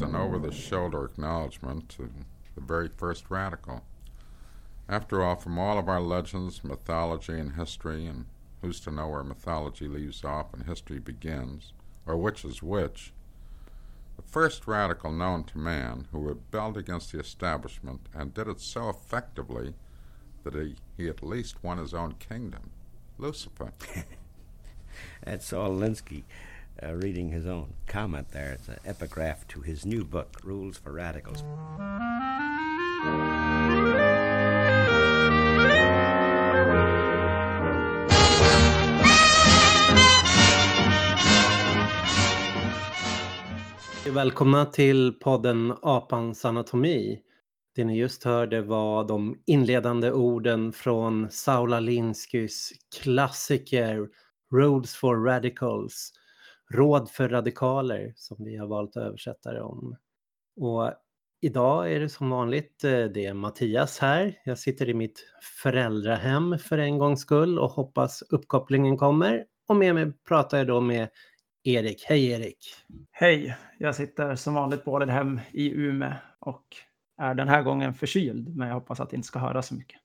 an over the shoulder acknowledgement to the very first radical. After all, from all of our legends, mythology, and history, and who's to know where mythology leaves off and history begins, or which is which, the first radical known to man who rebelled against the establishment and did it so effectively that he, he at least won his own kingdom, Lucifer. That's Saul Alinsky uh, reading his own comment there. It's an epigraph to his new book, Rules for Radicals. Välkomna till podden Apans anatomi. Det ni just hörde var de inledande orden från Saula Linskys klassiker Rules for Radicals, Råd för radikaler som vi har valt att översätta det om. Och idag är det som vanligt, eh, det är Mattias här. Jag sitter i mitt föräldrahem för en gångs skull och hoppas uppkopplingen kommer. Och med mig pratar jag då med Erik. Hej Erik! Hej! Jag sitter som vanligt på hem i Ume och är den här gången förkyld, men jag hoppas att det inte ska höra så mycket.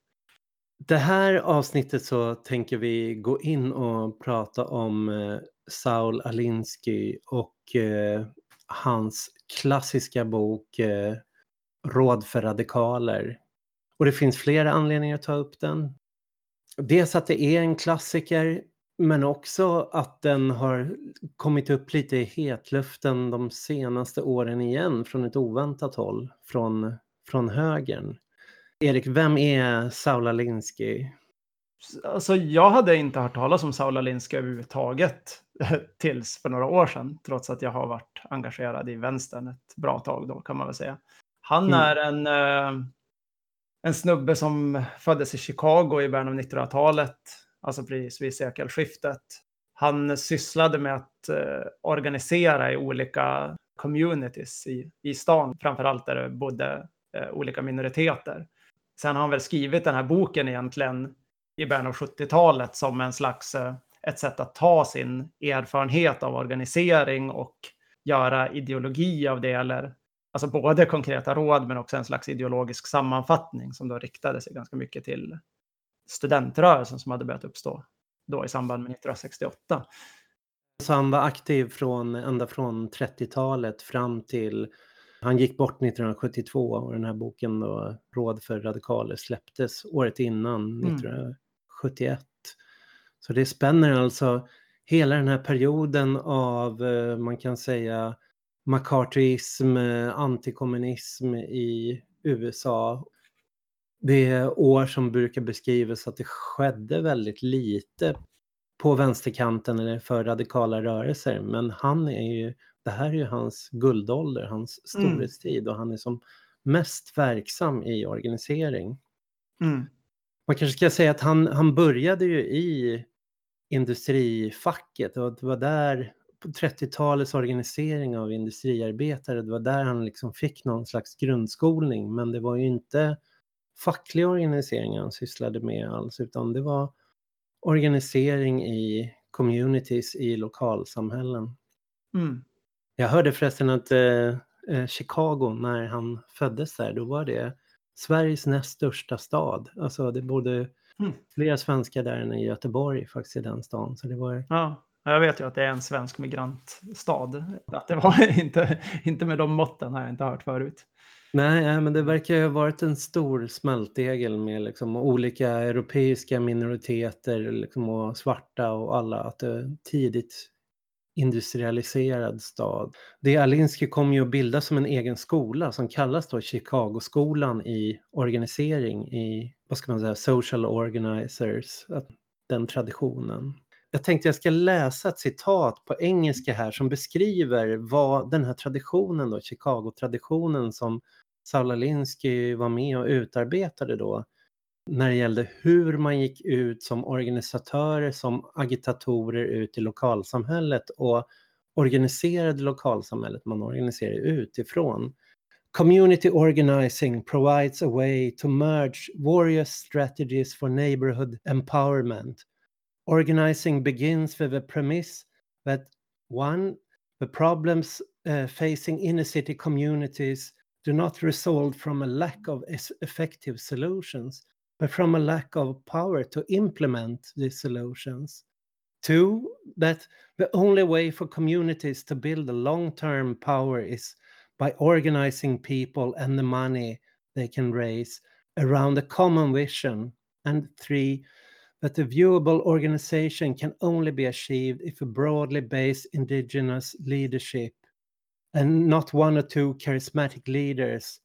Det här avsnittet så tänker vi gå in och prata om eh, Saul Alinsky och eh, hans klassiska bok eh, Råd för radikaler. Och det finns flera anledningar att ta upp den. Dels att det är en klassiker men också att den har kommit upp lite i hetluften de senaste åren igen från ett oväntat håll, från, från högern. Erik, vem är Saul Alinsky? Alltså, jag hade inte hört talas om Saul Alinsky överhuvudtaget tills för några år sedan, trots att jag har varit engagerad i vänstern ett bra tag då kan man väl säga. Han mm. är en, eh, en snubbe som föddes i Chicago i början av 1900-talet alltså precis vid sekelskiftet. Han sysslade med att eh, organisera i olika communities i, i stan, framförallt där det bodde eh, olika minoriteter. Sen har han väl skrivit den här boken egentligen i början av 70-talet som en slags ett sätt att ta sin erfarenhet av organisering och göra ideologi av det, eller alltså både konkreta råd men också en slags ideologisk sammanfattning som då riktade sig ganska mycket till studentrörelsen som hade börjat uppstå då i samband med 1968. Så han var aktiv från, ända från 30-talet fram till han gick bort 1972 och den här boken då, Råd för radikaler släpptes året innan, mm. 1971. Så det spänner alltså hela den här perioden av, eh, man kan säga, McCarthyism, eh, antikommunism i USA det är år som brukar beskrivas att det skedde väldigt lite på vänsterkanten eller för radikala rörelser. Men han är ju, det här är ju hans guldålder, hans mm. storhetstid mm. och han är som mest verksam i organisering. Mm. Man kanske ska säga att han, han började ju i industrifacket och det var där på 30-talets organisering av industriarbetare, det var där han liksom fick någon slags grundskolning men det var ju inte facklig organisering han sysslade med alls, utan det var organisering i communities i lokalsamhällen. Mm. Jag hörde förresten att eh, eh, Chicago, när han föddes där, då var det Sveriges näst största stad. Alltså det bodde mm. fler svenskar där än i Göteborg faktiskt i den stan. Så det var... Ja, jag vet ju att det är en svensk migrantstad. Att det var inte, inte med de måtten har jag inte hört förut. Nej, men det verkar ju ha varit en stor smältdegel med liksom olika europeiska minoriteter liksom och svarta och alla. Att det tidigt industrialiserad stad. Det Alinsky kom ju att bilda som en egen skola som kallas då Chicagoskolan i organisering i, vad ska man säga, social organizers, den traditionen. Jag tänkte jag ska läsa ett citat på engelska här som beskriver vad den här traditionen då, Chicago-traditionen som Saul Alinsky var med och utarbetade då när det gällde hur man gick ut som organisatörer, som agitatorer ut i lokalsamhället och organiserade lokalsamhället man organiserade utifrån. Community organizing provides a way to merge various strategies for neighborhood empowerment. Organizing begins with the premise that one, the problems uh, facing inner city communities do not result from a lack of effective solutions, but from a lack of power to implement these solutions. Two, that the only way for communities to build a long term power is by organizing people and the money they can raise around a common vision. And three, that the viewable organization can only be achieved if a broadly based indigenous leadership and not one or two charismatic leaders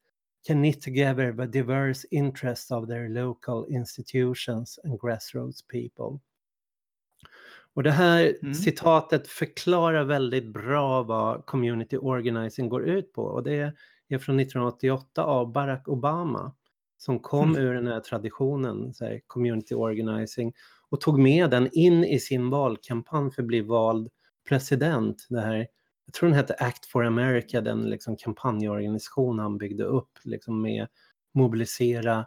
can knit together the diverse interests of their local institutions and grassroots people. Och det här mm. citatet förklarar väldigt bra vad community organizing går ut på och det är från 1988 av Barack Obama som kom mm. ur den här traditionen, så här, community organizing, och tog med den in i sin valkampanj för att bli vald president. Det här, jag tror den hette Act for America, den liksom kampanjorganisation han byggde upp liksom med mobilisera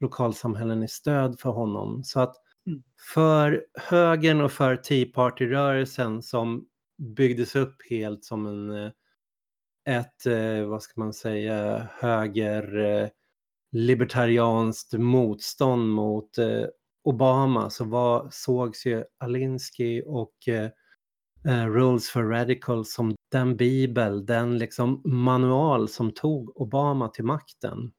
lokalsamhällen i stöd för honom. Så att mm. för högern och för Tea Party-rörelsen som byggdes upp helt som en, eh, ett, eh, vad ska man säga, höger eh, libertarianskt motstånd mot Obama så var, sågs ju Alinsky och eh, Rules for Radicals som den bibel, den liksom manual som tog Obama till makten.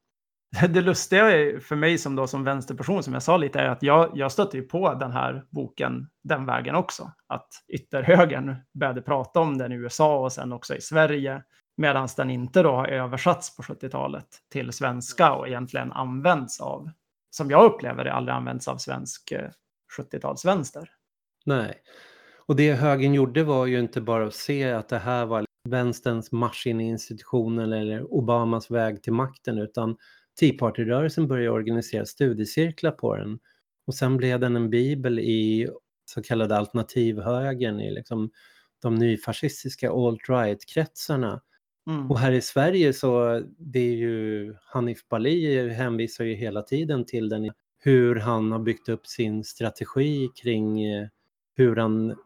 Det lustiga för mig som, då, som vänsterperson, som jag sa lite, är att jag, jag stötte ju på den här boken den vägen också. Att ytterhögern började prata om den i USA och sen också i Sverige. Medan den inte då har översatts på 70-talet till svenska och egentligen används av, som jag upplever det, aldrig används av svensk 70-talsvänster. Eh, Nej, och det högern gjorde var ju inte bara att se att det här var vänsterns marsch in i institutionen eller Obamas väg till makten, utan Tea Party-rörelsen började organisera studiecirklar på den. Och sen blev den en bibel i så kallade alternativhögern, i liksom de nyfascistiska alt-right-kretsarna Mm. Och här i Sverige så det är ju Hanif Bali hänvisar ju hela tiden till den, hur han har byggt upp sin strategi kring eh, hur han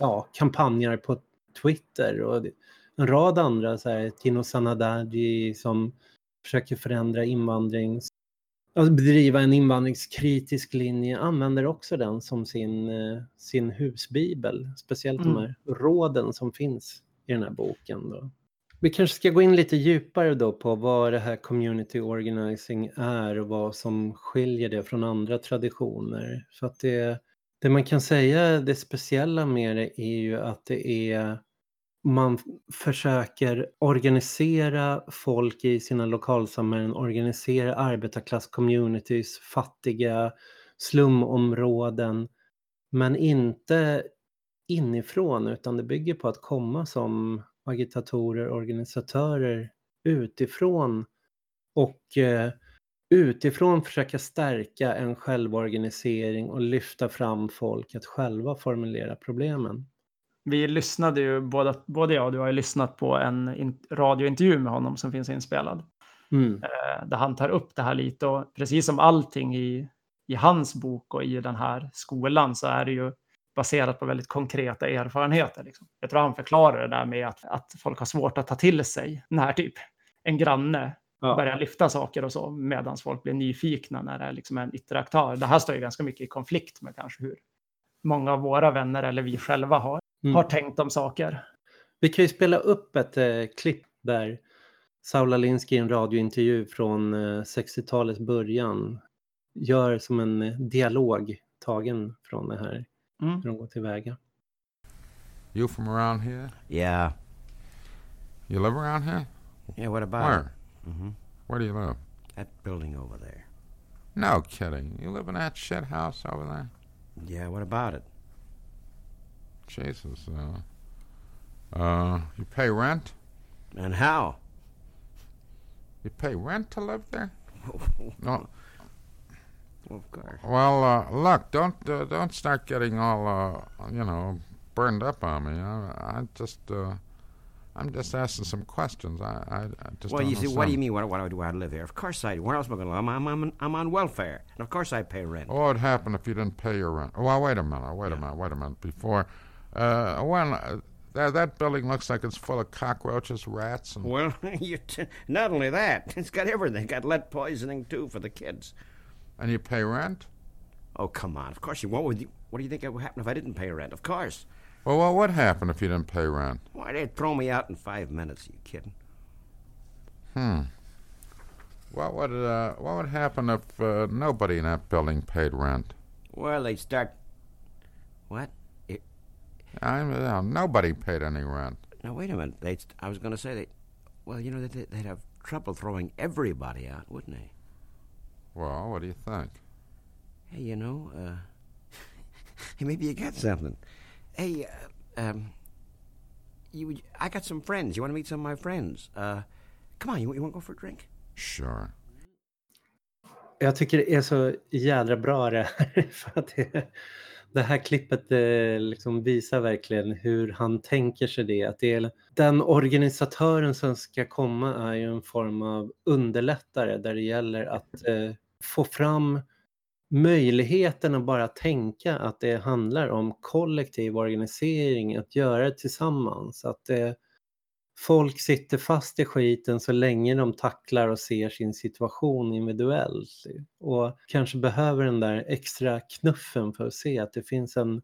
ja, kampanjar på Twitter och en rad andra, så här, Tino Sanadaji som försöker förändra invandrings alltså bedriva en invandringskritisk linje använder också den som sin, eh, sin husbibel. Speciellt mm. de här råden som finns i den här boken. Då. Vi kanske ska gå in lite djupare då på vad det här community organizing är och vad som skiljer det från andra traditioner. För att det, det man kan säga, det speciella med det är ju att det är man försöker organisera folk i sina lokalsamhällen, organisera arbetarklass-communities, fattiga slumområden, men inte inifrån utan det bygger på att komma som agitatorer, organisatörer utifrån och eh, utifrån försöka stärka en självorganisering och lyfta fram folk att själva formulera problemen. Vi lyssnade ju, båda, både jag och du har ju lyssnat på en in, radiointervju med honom som finns inspelad. Mm. Eh, där han tar upp det här lite och precis som allting i, i hans bok och i den här skolan så är det ju baserat på väldigt konkreta erfarenheter. Liksom. Jag tror han förklarar det där med att, att folk har svårt att ta till sig när typ en granne ja. börjar lyfta saker och så medan folk blir nyfikna när det är liksom en yttre aktör. Det här står ju ganska mycket i konflikt med kanske hur många av våra vänner eller vi själva har, mm. har tänkt om saker. Vi kan ju spela upp ett eh, klipp där Saula Linsky i en radiointervju från eh, 60-talets början gör som en eh, dialog tagen från det här Mm. Hur de går tillväga. You from around here? Yeah. You live around here? Yeah, what about Where? Mm-hmm. Where do you live? That building over there. No kidding. You live in that shit house over there? Yeah, what about it? Jesus. Uh, uh, you pay rent? And how? You pay rent to live there? no, of course. Well, uh, look, don't uh, don't start getting all uh, you know burned up on me. I, I just uh, I'm just asking some questions. I, I, I just well, you see, what do you mean? What, what do I live here? Of course I do. Where else am I going to live? I'm, I'm, I'm on welfare, and of course I pay rent. What would happen if you didn't pay your rent? Well, wait a minute. Wait yeah. a minute. Wait a minute. Before, uh, well, that, that building looks like it's full of cockroaches, rats, and Well, you t- not only that, it's got everything. It's got lead poisoning too for the kids. and you pay rent. Oh, come on. Of course you won't. Would you- What do you think would happen if I didn't pay rent? Of course. Well, what would happen if you didn't pay rent? Why, they'd throw me out in five minutes. Are you kidding? Hmm. What would uh, what would happen if uh, nobody in that building paid rent? Well, they'd start. What? I mean, uh, nobody paid any rent. Now, wait a minute. They'd, I was going to say they. Well, you know, they'd, they'd have trouble throwing everybody out, wouldn't they? Well, what do you think? Hey, you know, uh, hey, maybe you got something. Hey, uh, um, you, I got some friends. You want to meet some of my friends? Uh, come on, you, you want to go for a drink? Sure. Jag tycker det är så jädra bra det här. För att det, det här klippet eh, liksom visar verkligen hur han tänker sig det. Att det är, den organisatören som ska komma är ju en form av underlättare där det gäller att eh, få fram möjligheten att bara tänka att det handlar om kollektiv organisering, att göra det tillsammans. Att det, folk sitter fast i skiten så länge de tacklar och ser sin situation individuellt. Och kanske behöver den där extra knuffen för att se att det finns en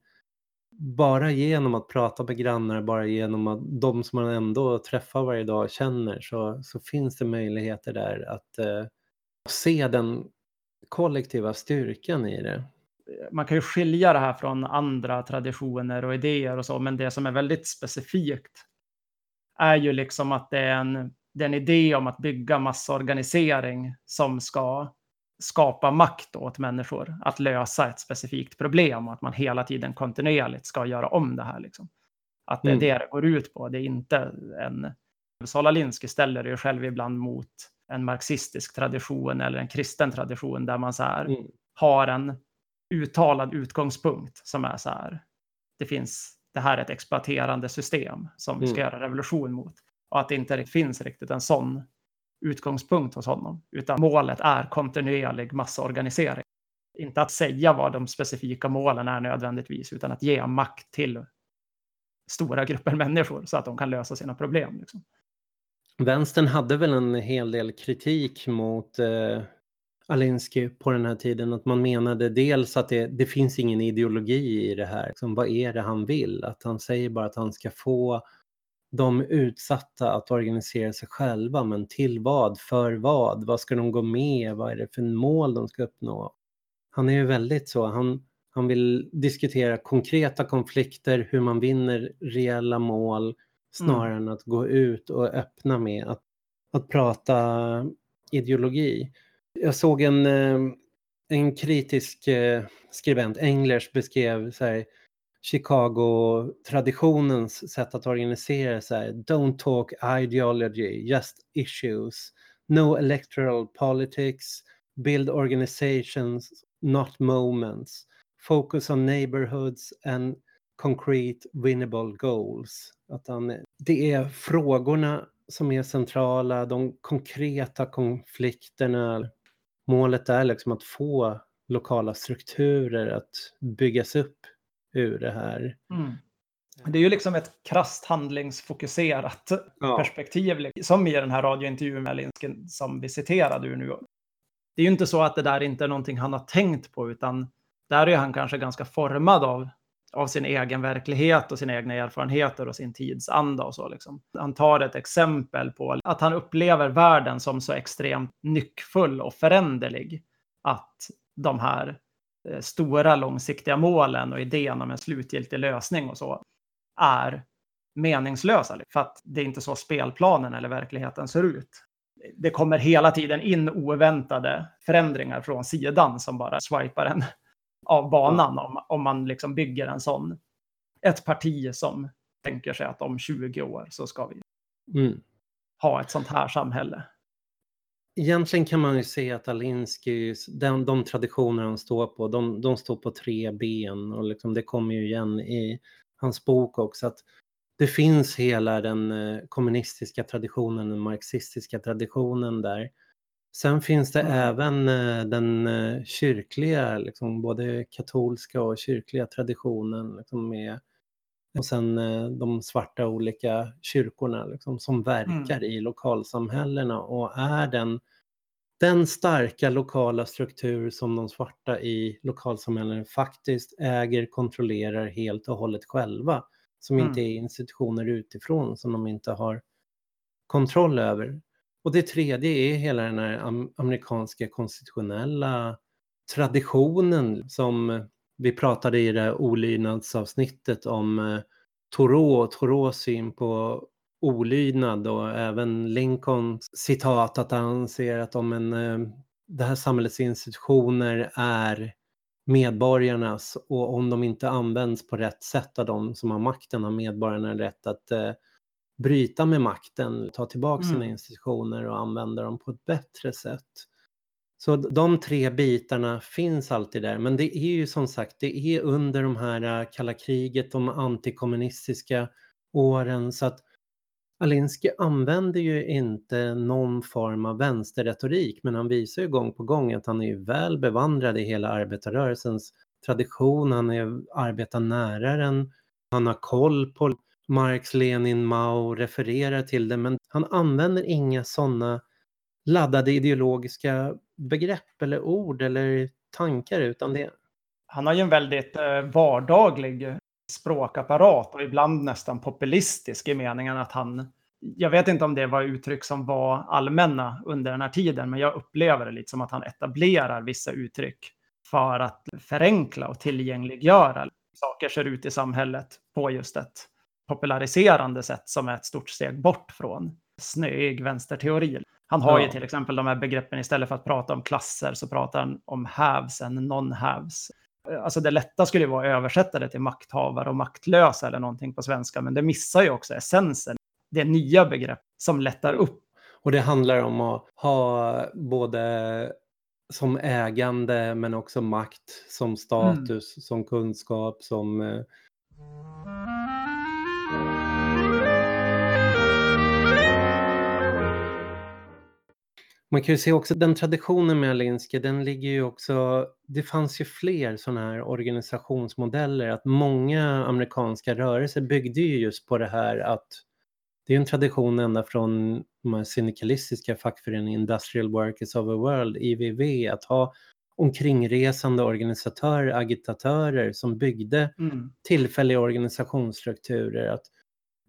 bara genom att prata med grannar, bara genom att de som man ändå träffar varje dag känner så, så finns det möjligheter där att eh, se den kollektiva styrkan i det. man kan ju skilja det här från andra traditioner och idéer och så, men det som är väldigt specifikt är ju liksom att det är en, det är en idé om att bygga massorganisering som ska skapa makt åt människor att lösa ett specifikt problem och att man hela tiden kontinuerligt ska göra om det här. Liksom. Att det är Mm. det det går ut på. Det är inte en... Sala Linsky ställer det ju själv ibland mot en marxistisk tradition eller en kristen tradition där man så här Mm. har en uttalad utgångspunkt som är så här. Det finns, det här är ett exploaterande system som vi ska Mm. göra revolution mot. Och att det inte finns riktigt en sån utgångspunkt hos honom, utan målet är kontinuerlig massorganisering. Inte att säga vad de specifika målen är nödvändigtvis, utan att ge makt till stora grupper människor så att de kan lösa sina problem. Liksom. Vänstern hade väl en hel del kritik mot eh, Alinsky på den här tiden. Att man menade dels att det, det finns ingen ideologi i det här. Liksom, vad är det han vill? Att han säger bara att han ska få de utsatta att organisera sig själva. Men till vad? För vad? Vad ska de gå med? Vad är det för mål de ska uppnå? Han är ju väldigt så. Han, han vill diskutera konkreta konflikter, hur man vinner reella mål Mm. snarare än att gå ut och öppna med att, att prata ideologi. Jag såg en, eh, en kritisk eh, skribent, Englers, beskrev så här, Chicago-traditionens sätt att organisera sig. Don't talk ideology, just issues. No electoral politics. Build organizations, not moments. Focus on neighborhoods and concrete winnable goals. Att han, det är frågorna som är centrala, de konkreta konflikterna. Målet är liksom att få lokala strukturer att byggas upp ur det här. Mm. Det är ju liksom ett krasst handlingsfokuserat Ja. perspektiv, liksom, som i den här radiointervjun med Linsken som vi citerade ur nu. Det är ju inte så att det där inte är någonting han har tänkt på, utan där är han kanske ganska formad av, av sin egen verklighet och sina egna erfarenheter och sin tidsanda och så. Liksom. Han tar ett exempel på att han upplever världen som så extremt nyckfull och föränderlig att de här eh, stora långsiktiga målen och idén om en slutgiltig lösning och så är meningslösa. Liksom. För att det är inte så spelplanen eller verkligheten ser ut. Det kommer hela tiden in oväntade förändringar från sidan som bara swipar en av banan om, om man liksom bygger en sån. Ett parti som tänker sig att om 20 år så ska vi Mm. ha ett sånt här samhälle. Egentligen kan man ju se att Alinsky, de, de traditioner han står på, de, de står på tre ben och liksom det kommer ju igen i hans bok också att det finns hela den eh, kommunistiska traditionen, den marxistiska traditionen där. Sen finns det Mm. även eh, den eh, kyrkliga, liksom både katolska och kyrkliga traditionen liksom med och sen eh, de svarta olika kyrkorna liksom, som verkar Mm. i lokalsamhällena och är den, den starka lokala struktur som de svarta i lokalsamhällena faktiskt äger, kontrollerar helt och hållet själva. Som inte Mm. är institutioner utifrån som de inte har kontroll över. Och det tredje är hela den här amerikanska konstitutionella traditionen som vi pratade i det här olydnadsavsnittet om eh, Thoreau och Thoreaus syn på olydnad och även Lincolns citat att han ser att om en, eh, det här samhällets institutioner är medborgarnas och om de inte används på rätt sätt av de som har makten har medborgarna rätt att eh, bryta med makten, ta tillbaka sina Mm. institutioner och använda dem på ett bättre sätt. Så de tre bitarna finns alltid där, men det är ju som sagt, det är under de här äh, kalla kriget, de antikommunistiska åren, så att Alinsky använder ju inte någon form av vänsterretorik, men han visar ju gång på gång att han är väl bevandrad i hela arbetarrörelsens tradition, han är den, han har koll på Marx, Lenin, Mao, refererar till det, men han använder inga sådana laddade ideologiska begrepp eller ord eller tankar utan det Han har ju en väldigt eh, vardaglig språkapparat och ibland nästan populistisk i meningen att han, jag vet inte om det var uttryck som var allmänna under den här tiden, men jag upplever det lite som att han etablerar vissa uttryck för att förenkla och tillgängliggöra hur saker ser ut i samhället på just ett populariserande sätt som är ett stort steg bort från snöig vänsterteori. Han har ju Ja. till exempel de här begreppen, istället för att prata om klasser så pratar han om haves and non-haves. Alltså det lätta skulle ju vara att översätta det till makthavare och maktlösa eller någonting på svenska, men det missar ju också essensen. Det är nya begrepp som lättar upp. Och det handlar om att ha både som ägande men också makt, som status, som kunskap, som... Man kan ju se också den traditionen med Alinsky, den ligger ju också, det fanns ju fler sådana här organisationsmodeller, att många amerikanska rörelser byggde ju just på det här att det är en tradition ända från de här syndikalistiska fackföreningen Industrial Workers of the World, IVV, att ha omkringresande organisatörer, agitatörer som byggde tillfälliga organisationsstrukturer. Att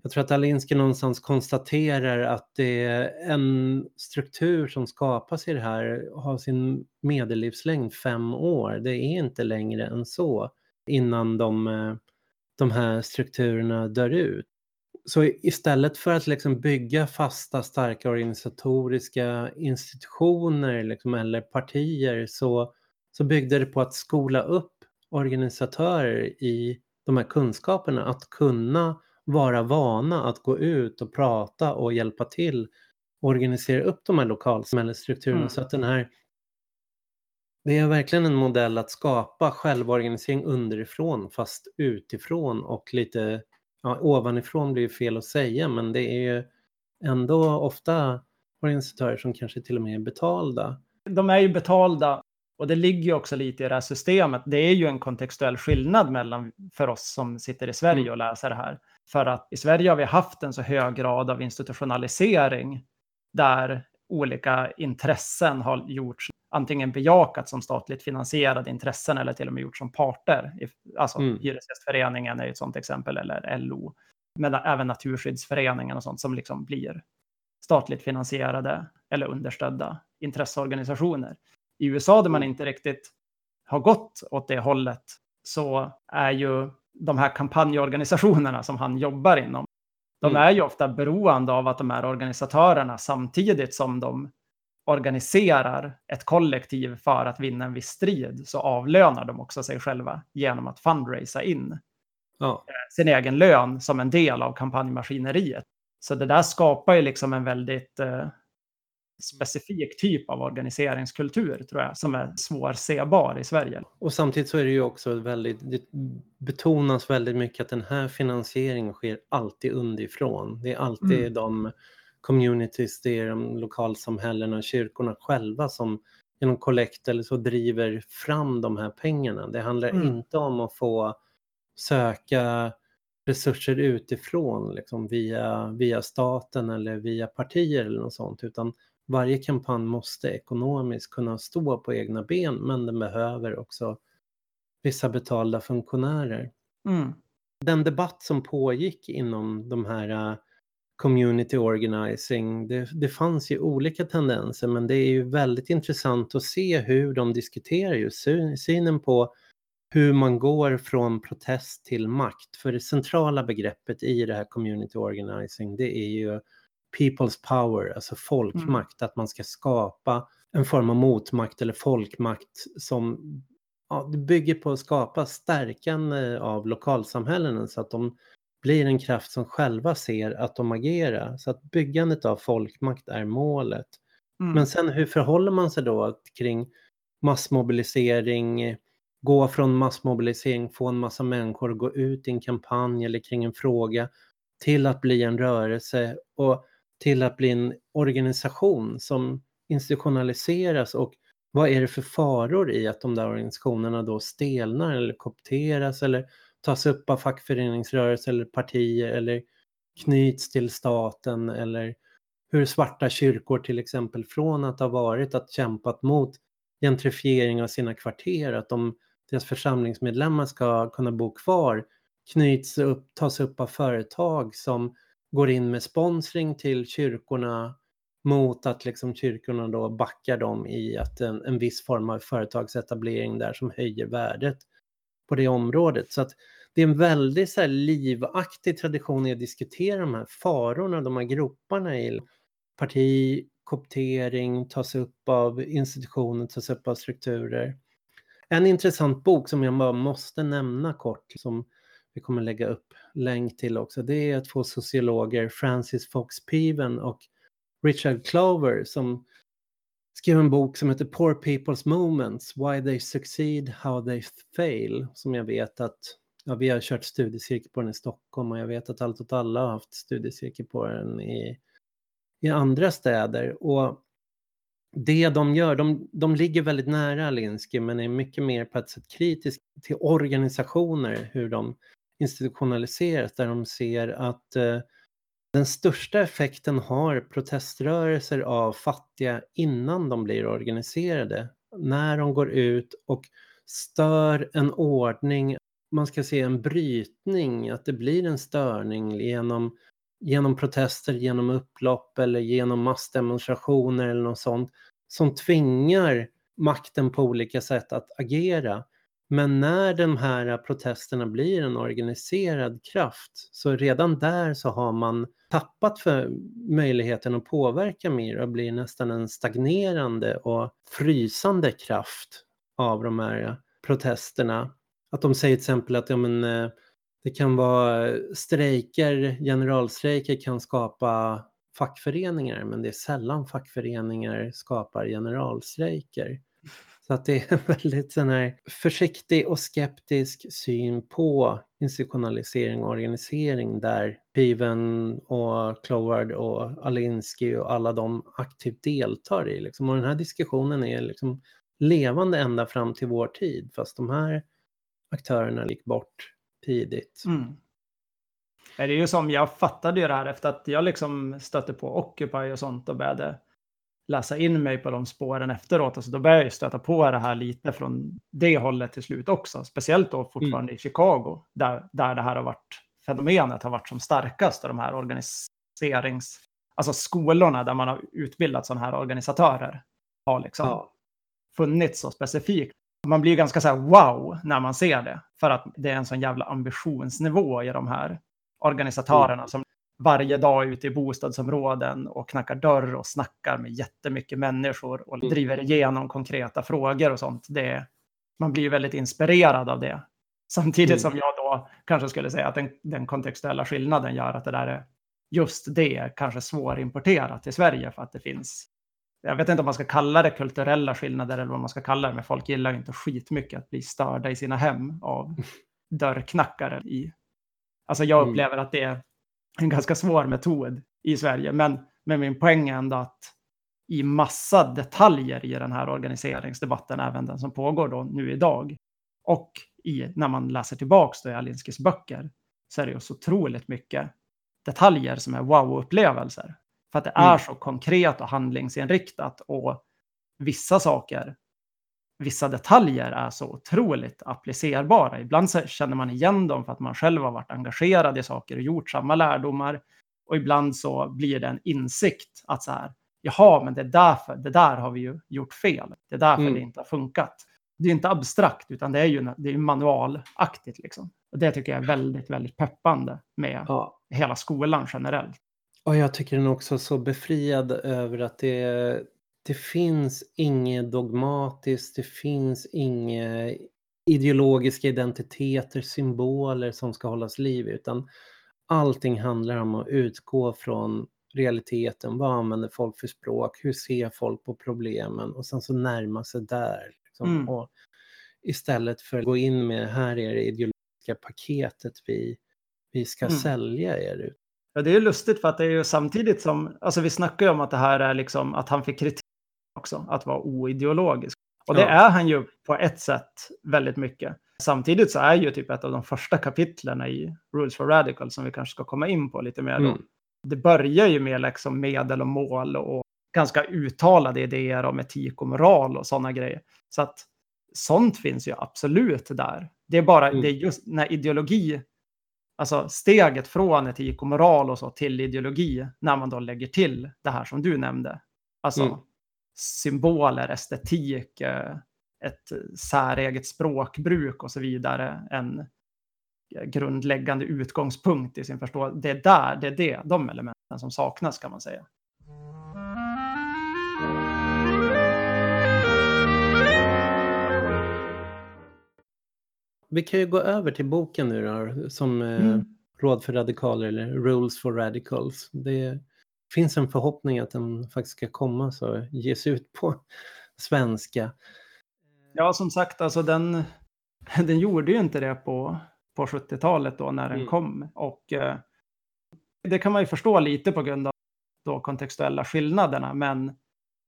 jag tror att Alinsky någonstans konstaterar att det är en struktur som skapas i det här har sin medellivslängd fem år. Det är inte längre än så innan de, eh, de här strukturerna dör ut. Så istället för att liksom bygga fasta, starka organisatoriska institutioner liksom, eller partier så, så byggde det på att skola upp organisatörer i de här kunskaperna, att kunna vara vana att gå ut och prata och hjälpa till och organisera upp de här lokalsamhällesstrukturerna Mm. så att den här det är verkligen en modell att skapa självorganisering underifrån fast utifrån och lite ja, ovanifrån blir ju fel att säga men det är ju ändå ofta organisatörer som kanske till och med är betalda. De är ju betalda och det ligger ju också lite i det här systemet. Det är ju en kontextuell skillnad mellan för oss som sitter i Sverige Mm. och läser det här. För att i Sverige har vi haft en så hög grad av institutionalisering där olika intressen har gjorts antingen bejakat som statligt finansierade intressen eller till och med gjorts som parter. Alltså Mm. Hyresgästföreningen är ett sådant exempel, eller LO. Men även Naturskyddsföreningen och sånt som liksom blir statligt finansierade eller understödda intresseorganisationer. I USA där man inte riktigt har gått åt det hållet så är ju de här kampanjorganisationerna som han jobbar inom, de Mm. är ju ofta beroende av att de här organisatörerna samtidigt som de organiserar ett kollektiv för att vinna en viss strid så avlönar de också sig själva genom att fundraisa in Ja, sin egen lön som en del av kampanjmaskineriet. Så det där skapar ju liksom en väldigt eh, specifik typ av organiseringskultur tror jag, som är svårsebar i Sverige. och samtidigt så är det ju också väldigt, det betonas väldigt mycket att den här finansieringen sker alltid underifrån. Det är alltid Mm. de communities, det är de lokalsamhällena, kyrkorna själva som genom kollekt eller så driver fram de här pengarna. Det handlar Mm. inte om att få söka resurser utifrån, liksom via, via staten eller via partier eller något sånt, utan varje kampanj måste ekonomiskt kunna stå på egna ben, men den behöver också vissa betalda funktionärer. Mm. Den debatt som pågick inom de här uh, community organizing, det, det fanns ju olika tendenser, men det är ju väldigt intressant att se hur de diskuterar just synen på hur man går från protest till makt. För det centrala begreppet i det här community organizing, det är ju people's power, alltså folkmakt, mm. att man ska skapa en form av motmakt eller folkmakt som ja, bygger på att skapa stärkande av lokalsamhällen så att de blir en kraft som själva ser att de agerar. Så att byggandet av folkmakt är målet. Mm. Men sen hur förhåller man sig då kring massmobilisering, gå från massmobilisering, få en massa människor att gå ut i en kampanj eller kring en fråga till att bli en rörelse och till att bli en organisation som institutionaliseras och vad är det för faror i att de där organisationerna då stelnar eller kopteras eller tas upp av fackföreningsrörelser eller partier eller knyts till staten eller hur svarta kyrkor till exempel från att ha varit att kämpat mot gentrifiering av sina kvarter, att de, deras församlingsmedlemmar ska kunna bo kvar, knyts upp, tas upp av företag som går in med sponsring till kyrkorna mot att liksom kyrkorna då backar dem i att en, en viss form av företagsetablering där som höjer värdet på det området. Så att det är en väldigt så här livaktig tradition i att diskutera de här farorna, de här groparna i parti, koptering, tas upp av institutioner, tas upp av strukturer. En intressant bok som jag bara måste nämna kort, som vi kommer lägga upp länk till också, det är två sociologer, Francis Fox Piven och Richard Clover, som skrev en bok som heter Poor People's Moments, Why They Succeed, How They Fail, som jag vet att ja, vi har kört studiecirkel på den i Stockholm och jag vet att Allt åt alla har haft studiecirkel på den i, i andra städer. Och det de gör, de, de ligger väldigt nära Alinsky men är mycket mer på ett sätt kritisk till organisationer, hur de institutionaliserat där de ser att eh, den största effekten har proteströrelser av fattiga innan de blir organiserade. När de går ut och stör en ordning, man ska se en brytning, att det blir en störning genom, genom protester, genom upplopp eller genom massdemonstrationer eller något sånt som tvingar makten på olika sätt att agera. Men när de här äh, protesterna blir en organiserad kraft så redan där så har man tappat för möjligheten att påverka mer och blir nästan en stagnerande och frysande kraft av de här äh, protesterna. Att de säger till exempel att ja, men, äh, det kan vara strejker, generalstrejker kan skapa fackföreningar men det är sällan fackföreningar skapar generalstrejker. Så att det är en väldigt sån här försiktig och skeptisk syn på institutionalisering och organisering där Piven och Cloward och Alinsky och alla de aktivt deltar i. Liksom. Och den här diskussionen är liksom levande ända fram till vår tid fast de här aktörerna gick bort tidigt. Mm. Det är ju som jag fattade ju det här efter att jag liksom stötte på Occupy och sånt och började läsa in mig på de spåren efteråt. Alltså då började jag stöta på det här lite från det hållet till slut också. Speciellt då fortfarande mm. i Chicago, där, där det här har varit, fenomenet har varit som starkast. Och de här organiserings... Alltså skolorna där man har utbildat sådana här organisatörer har liksom ja. funnits så specifikt. Man blir ganska så här wow när man ser det. För att det är en sån jävla ambitionsnivå i de här organisatörerna mm. som varje dag ute i bostadsområden och knackar dörr och snackar med jättemycket människor och mm. driver igenom konkreta frågor och sånt. Det, man blir väldigt inspirerad av det. Samtidigt mm. som jag då kanske skulle säga att den, den, kontextuella skillnaden gör att det där är just det kanske svårimporterat till Sverige för att det finns jag vet inte om man ska kalla det kulturella skillnader eller vad man ska kalla det, men folk gillar ju inte skitmycket att bli störda i sina hem av dörrknackare i. Alltså jag mm. upplever att det en ganska svår metod i Sverige. Men, men min poäng är ändå att i massa detaljer i den här organiseringsdebatten, även den som pågår då nu idag, och i, när man läser tillbaks då i Alinskis böcker, så är det ju så otroligt mycket detaljer som är wow-upplevelser. För att det är Mm. så konkret och handlingsinriktat och vissa saker, vissa detaljer är så otroligt applicerbara. Ibland så känner man igen dem för att man själv har varit engagerad i saker och gjort samma lärdomar. Och ibland så blir det en insikt att så här, jaha, men det är därför, det där har vi ju gjort fel. Det är därför Mm. det inte har funkat. Det är inte abstrakt, utan det är ju det är manualaktigt. Liksom. Och det tycker jag är väldigt, väldigt peppande med Ja. hela skolan generellt. Och jag tycker den är också så befriad över att det, det finns inget dogmatiskt, det finns inga ideologiska identiteter, symboler som ska hållas liv utan allting handlar om att utgå från realiteten. Vad använder folk för språk? Hur ser folk på problemen? Och sen så närma sig där. Liksom. Mm. Och istället för att gå in med här är det ideologiska paketet vi, vi ska Mm. sälja er. Ja, det är lustigt för att det är ju samtidigt som, alltså vi snackar ju om att det här är liksom att han fick kritik också, att vara oideologisk. Och det Ja. är han ju på ett sätt väldigt mycket. Samtidigt så är ju typ ett av de första kapitlen i Rules for Radical som vi kanske ska komma in på lite mer då. Mm. Det börjar ju med liksom medel och mål och ganska uttalade idéer om etik och moral och sådana grejer. Så att sånt finns ju absolut där. Det är bara, Mm. det är just när ideologi Alltså steget från etik och moral och så till ideologi när man då lägger till det här som du nämnde. Alltså Mm. Symboler, estetik, eh, ett säreget språkbruk och så vidare. En grundläggande utgångspunkt i sin förståelse. Det är där, det är det, de elementen som saknas kan man säga. Vi kan ju gå över till boken nu då, som eh, Mm. Råd för radikaler eller Rules for radicals. Det finns en förhoppning att den faktiskt ska komma så ges ut på svenska. Ja, som sagt, alltså den, den gjorde ju inte det på, på 70-talet då när den Mm. kom. Och eh, det kan man ju förstå lite på grund av då kontextuella skillnaderna. Men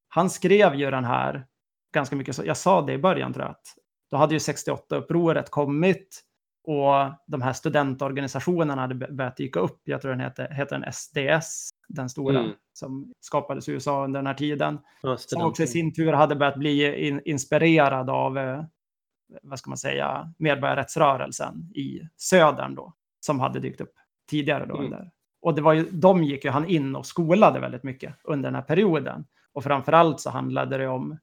han skrev ju den här ganska mycket, så jag sa det i början tror jag, att då hade ju 68-upproret kommit och de här studentorganisationerna hade börjat dyka upp. Jag tror den heter, heter den SDS, den stora Mm. som skapades i USA under den här tiden. Ja, Som också i sin tur hade börjat bli in, inspirerad av, eh, vad ska man säga, medborgarrättsrörelsen i södern då, som hade dykt upp tidigare då. Mm. Under. Och det var ju, de gick ju han in och skolade väldigt mycket under den här perioden. Och framförallt så handlade det om,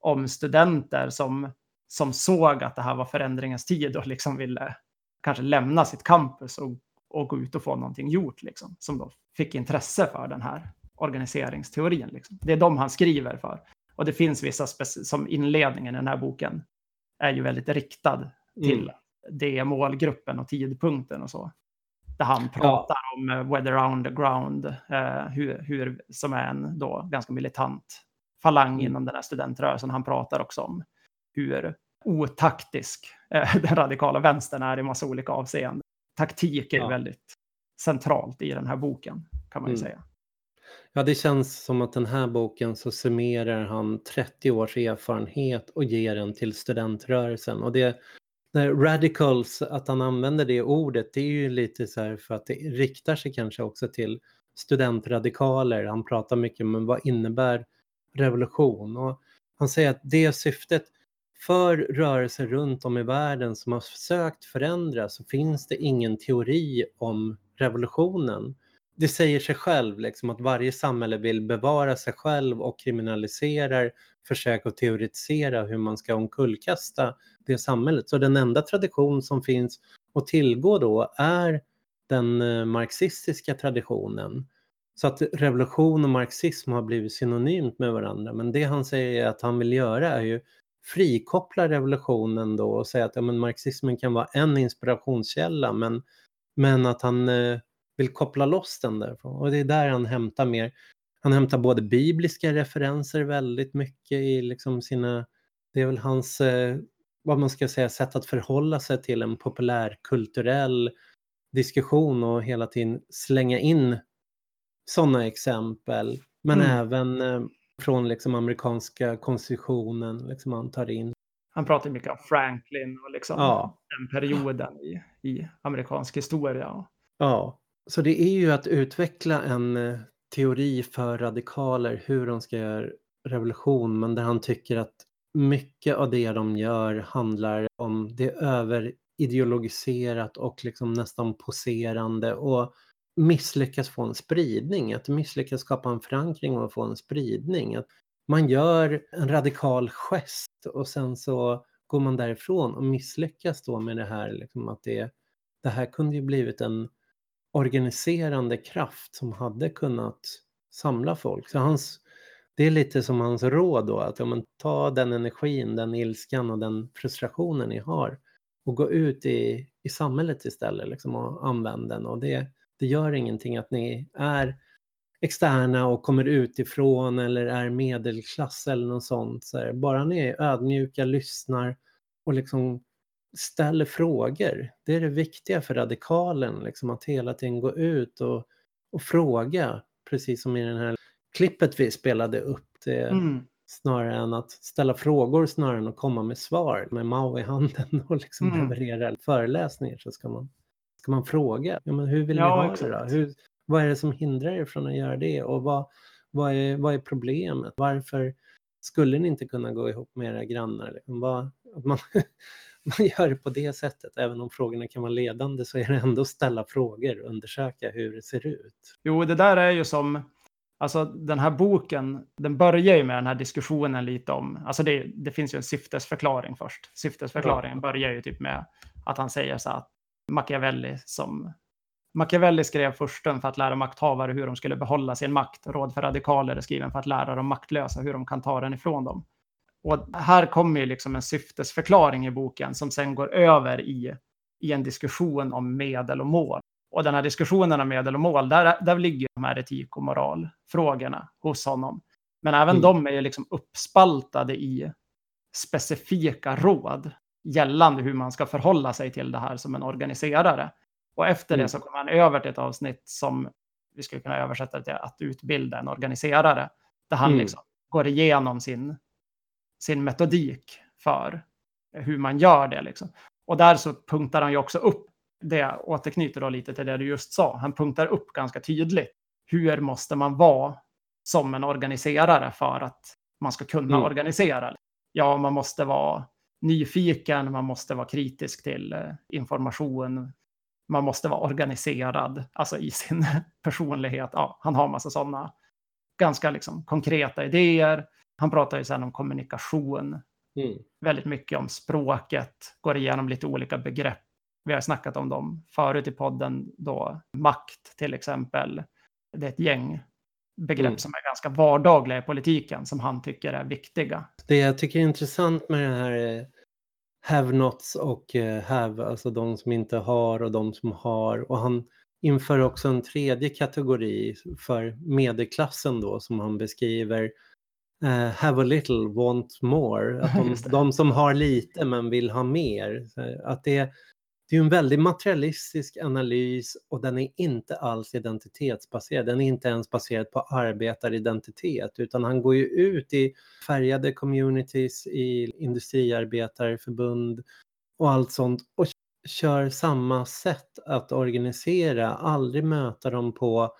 om studenter som, som såg att det här var förändringens tid och liksom ville kanske lämna sitt campus och, och gå ut och få någonting gjort, liksom, som då fick intresse för den här organiseringsteorin. Liksom. Det är de han skriver för. Och det finns vissa, som inledningen i den här boken, är ju väldigt riktad till Mm. det målgruppen och tidpunkten och så. Där han pratar om eh, Weather Underground, eh, hur, hur, som är en då ganska militant falang Mm. inom den här studentrörelsen. Han pratar också om hur otaktisk eh, den radikala vänstern är i massa olika avseenden. Taktik är Ja. väldigt centralt i den här boken, kan man ju Mm. säga. Ja, det känns som att den här boken så summerar han 30 års erfarenhet och ger den till studentrörelsen. Och det, det radicals, att han använder det ordet, det är ju lite så här för att det riktar sig kanske också till studentradikaler. Han pratar mycket om vad innebär revolution? Och han säger att det syftet för rörelser runt om i världen som har försökt förändra så finns det ingen teori om revolutionen det säger sig själv liksom, att varje samhälle vill bevara sig själv och kriminaliserar försök att teoretisera hur man ska omkullkasta det samhället. Så den enda tradition som finns att tillgå då är den eh, marxistiska traditionen. Så att revolution och marxism har blivit synonymt med varandra. Men det han säger att han vill göra är ju frikoppla revolutionen då och säga att ja, men marxismen kan vara en inspirationskälla men, men att han eh, vill koppla loss den därifrån. Och det är där han hämtar mer. Han hämtar både bibliska referenser väldigt mycket i liksom sina, det är väl hans, eh, vad man ska säga, sätt att förhålla sig till en populärkulturell diskussion och hela tiden slänga in sådana exempel. Men Mm. även eh, från liksom amerikanska konstitutionen, liksom han tar in. Han pratar mycket om Franklin och liksom Ja. den perioden i, i amerikansk historia. Ja, så det är ju att utveckla en eh, teori för radikaler hur de ska göra revolution, men där han tycker att mycket av det de gör handlar om det överideologiserat och liksom nästan poserande och misslyckas få en spridning, att misslyckas skapa en förankring och få en spridning. Att man gör en radikal gest och sen så går man därifrån och misslyckas då med det här liksom att det, det här kunde ju blivit en organiserande kraft som hade kunnat samla folk. Så hans, det är lite som hans råd då, att ja, men, ta den energin, den ilskan och den frustrationen ni har och gå ut i, i samhället istället liksom, och använd den. Och det, det gör ingenting att ni är externa och kommer utifrån eller är medelklass eller något sånt. Så bara ni är ödmjuka, lyssnar och liksom ställer frågor. Det är det viktiga för radikalen, liksom, att hela tiden gå ut och, och fråga, precis som i den här klippet vi spelade upp. Det, Mm. Snarare än att ställa frågor, snarare än att komma med svar med Mao i handen och liksom Mm. leverera föreläsningar så ska man, ska man fråga. Ja, men hur vill Ja, ni ha det då? exakt. Hur, vad är det som hindrar er från att göra det? Och vad, vad, är, vad är problemet? Varför skulle ni inte kunna gå ihop med era grannar? Liksom, vad, man, man gör det på det sättet. Även om frågorna kan vara ledande så är det ändå att ställa frågor och undersöka hur det ser ut. Jo, det där är ju som, alltså den här boken, den börjar ju med den här diskussionen lite om, alltså det, det finns ju en syftesförklaring först. Syftesförklaringen börjar ju typ med att han säger så att Machiavelli som Machiavelli skrev försten för att lära makthavare hur de skulle behålla sin makt. Råd för radikaler är skriven för att lära de maktlösa hur de kan ta den ifrån dem. Och här kommer ju liksom en syftesförklaring i boken som sen går över i, i en diskussion om medel och mål. Och den här diskussionen om medel och mål, där, där ligger de här etik och moralfrågorna hos honom. Men även Mm. de är ju liksom uppspaltade i specifika råd gällande hur man ska förhålla sig till det här som en organiserare. Och efter Mm. det så kommer han över till ett avsnitt som vi skulle kunna översätta till att utbilda en organiserare. Där han Mm. liksom går igenom sin, sin metodik för hur man gör det. Liksom. Och där så punktar han ju också upp, det återknyter då lite till det du just sa, han punktar upp ganska tydligt hur måste man vara som en organiserare för att man ska kunna Mm. organisera. Ja, man måste vara nyfiken, man måste vara kritisk till eh, information, man måste vara organiserad, alltså i sin personlighet. Ja, han har massa sådana ganska liksom konkreta idéer. Han pratar ju sen om kommunikation, Mm. väldigt mycket om språket, går igenom lite olika begrepp. Vi har snackat om dem förut i podden, då makt till exempel. Det är ett gäng begrepp Mm. som är ganska vardagliga i politiken som han tycker är viktiga. Det jag tycker är intressant med det här eh, have-nots och eh, have, alltså de som inte har och de som har. Och han inför också en tredje kategori för medelklassen då som han beskriver. eh, have a little, want more. Att de, de som har lite men vill ha mer. Att det, det är en väldigt materialistisk analys och den är inte alls identitetsbaserad. Den är inte ens baserad på arbetaridentitet utan han går ju ut i färgade communities, i industriarbetarförbund och allt sånt och kör samma sätt att organisera, aldrig möta dem på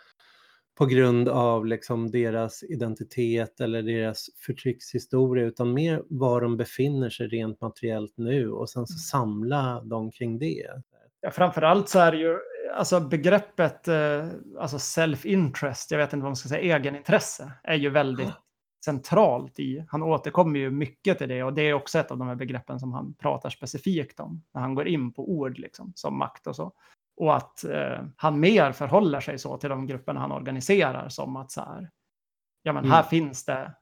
på grund av liksom deras identitet eller deras förtryckshistoria utan mer var de befinner sig rent materiellt nu och sen så samla dem kring det. Ja, framförallt så är det ju alltså begreppet eh, alltså self-interest, jag vet inte vad man ska säga, egenintresse, är ju väldigt centralt i. Han återkommer ju mycket till det och det är också ett av de här begreppen som han pratar specifikt om när han går in på ord liksom, som makt och så. Och att eh, han mer förhåller sig så till de grupperna han organiserar som att så här, ja men här Mm. finns det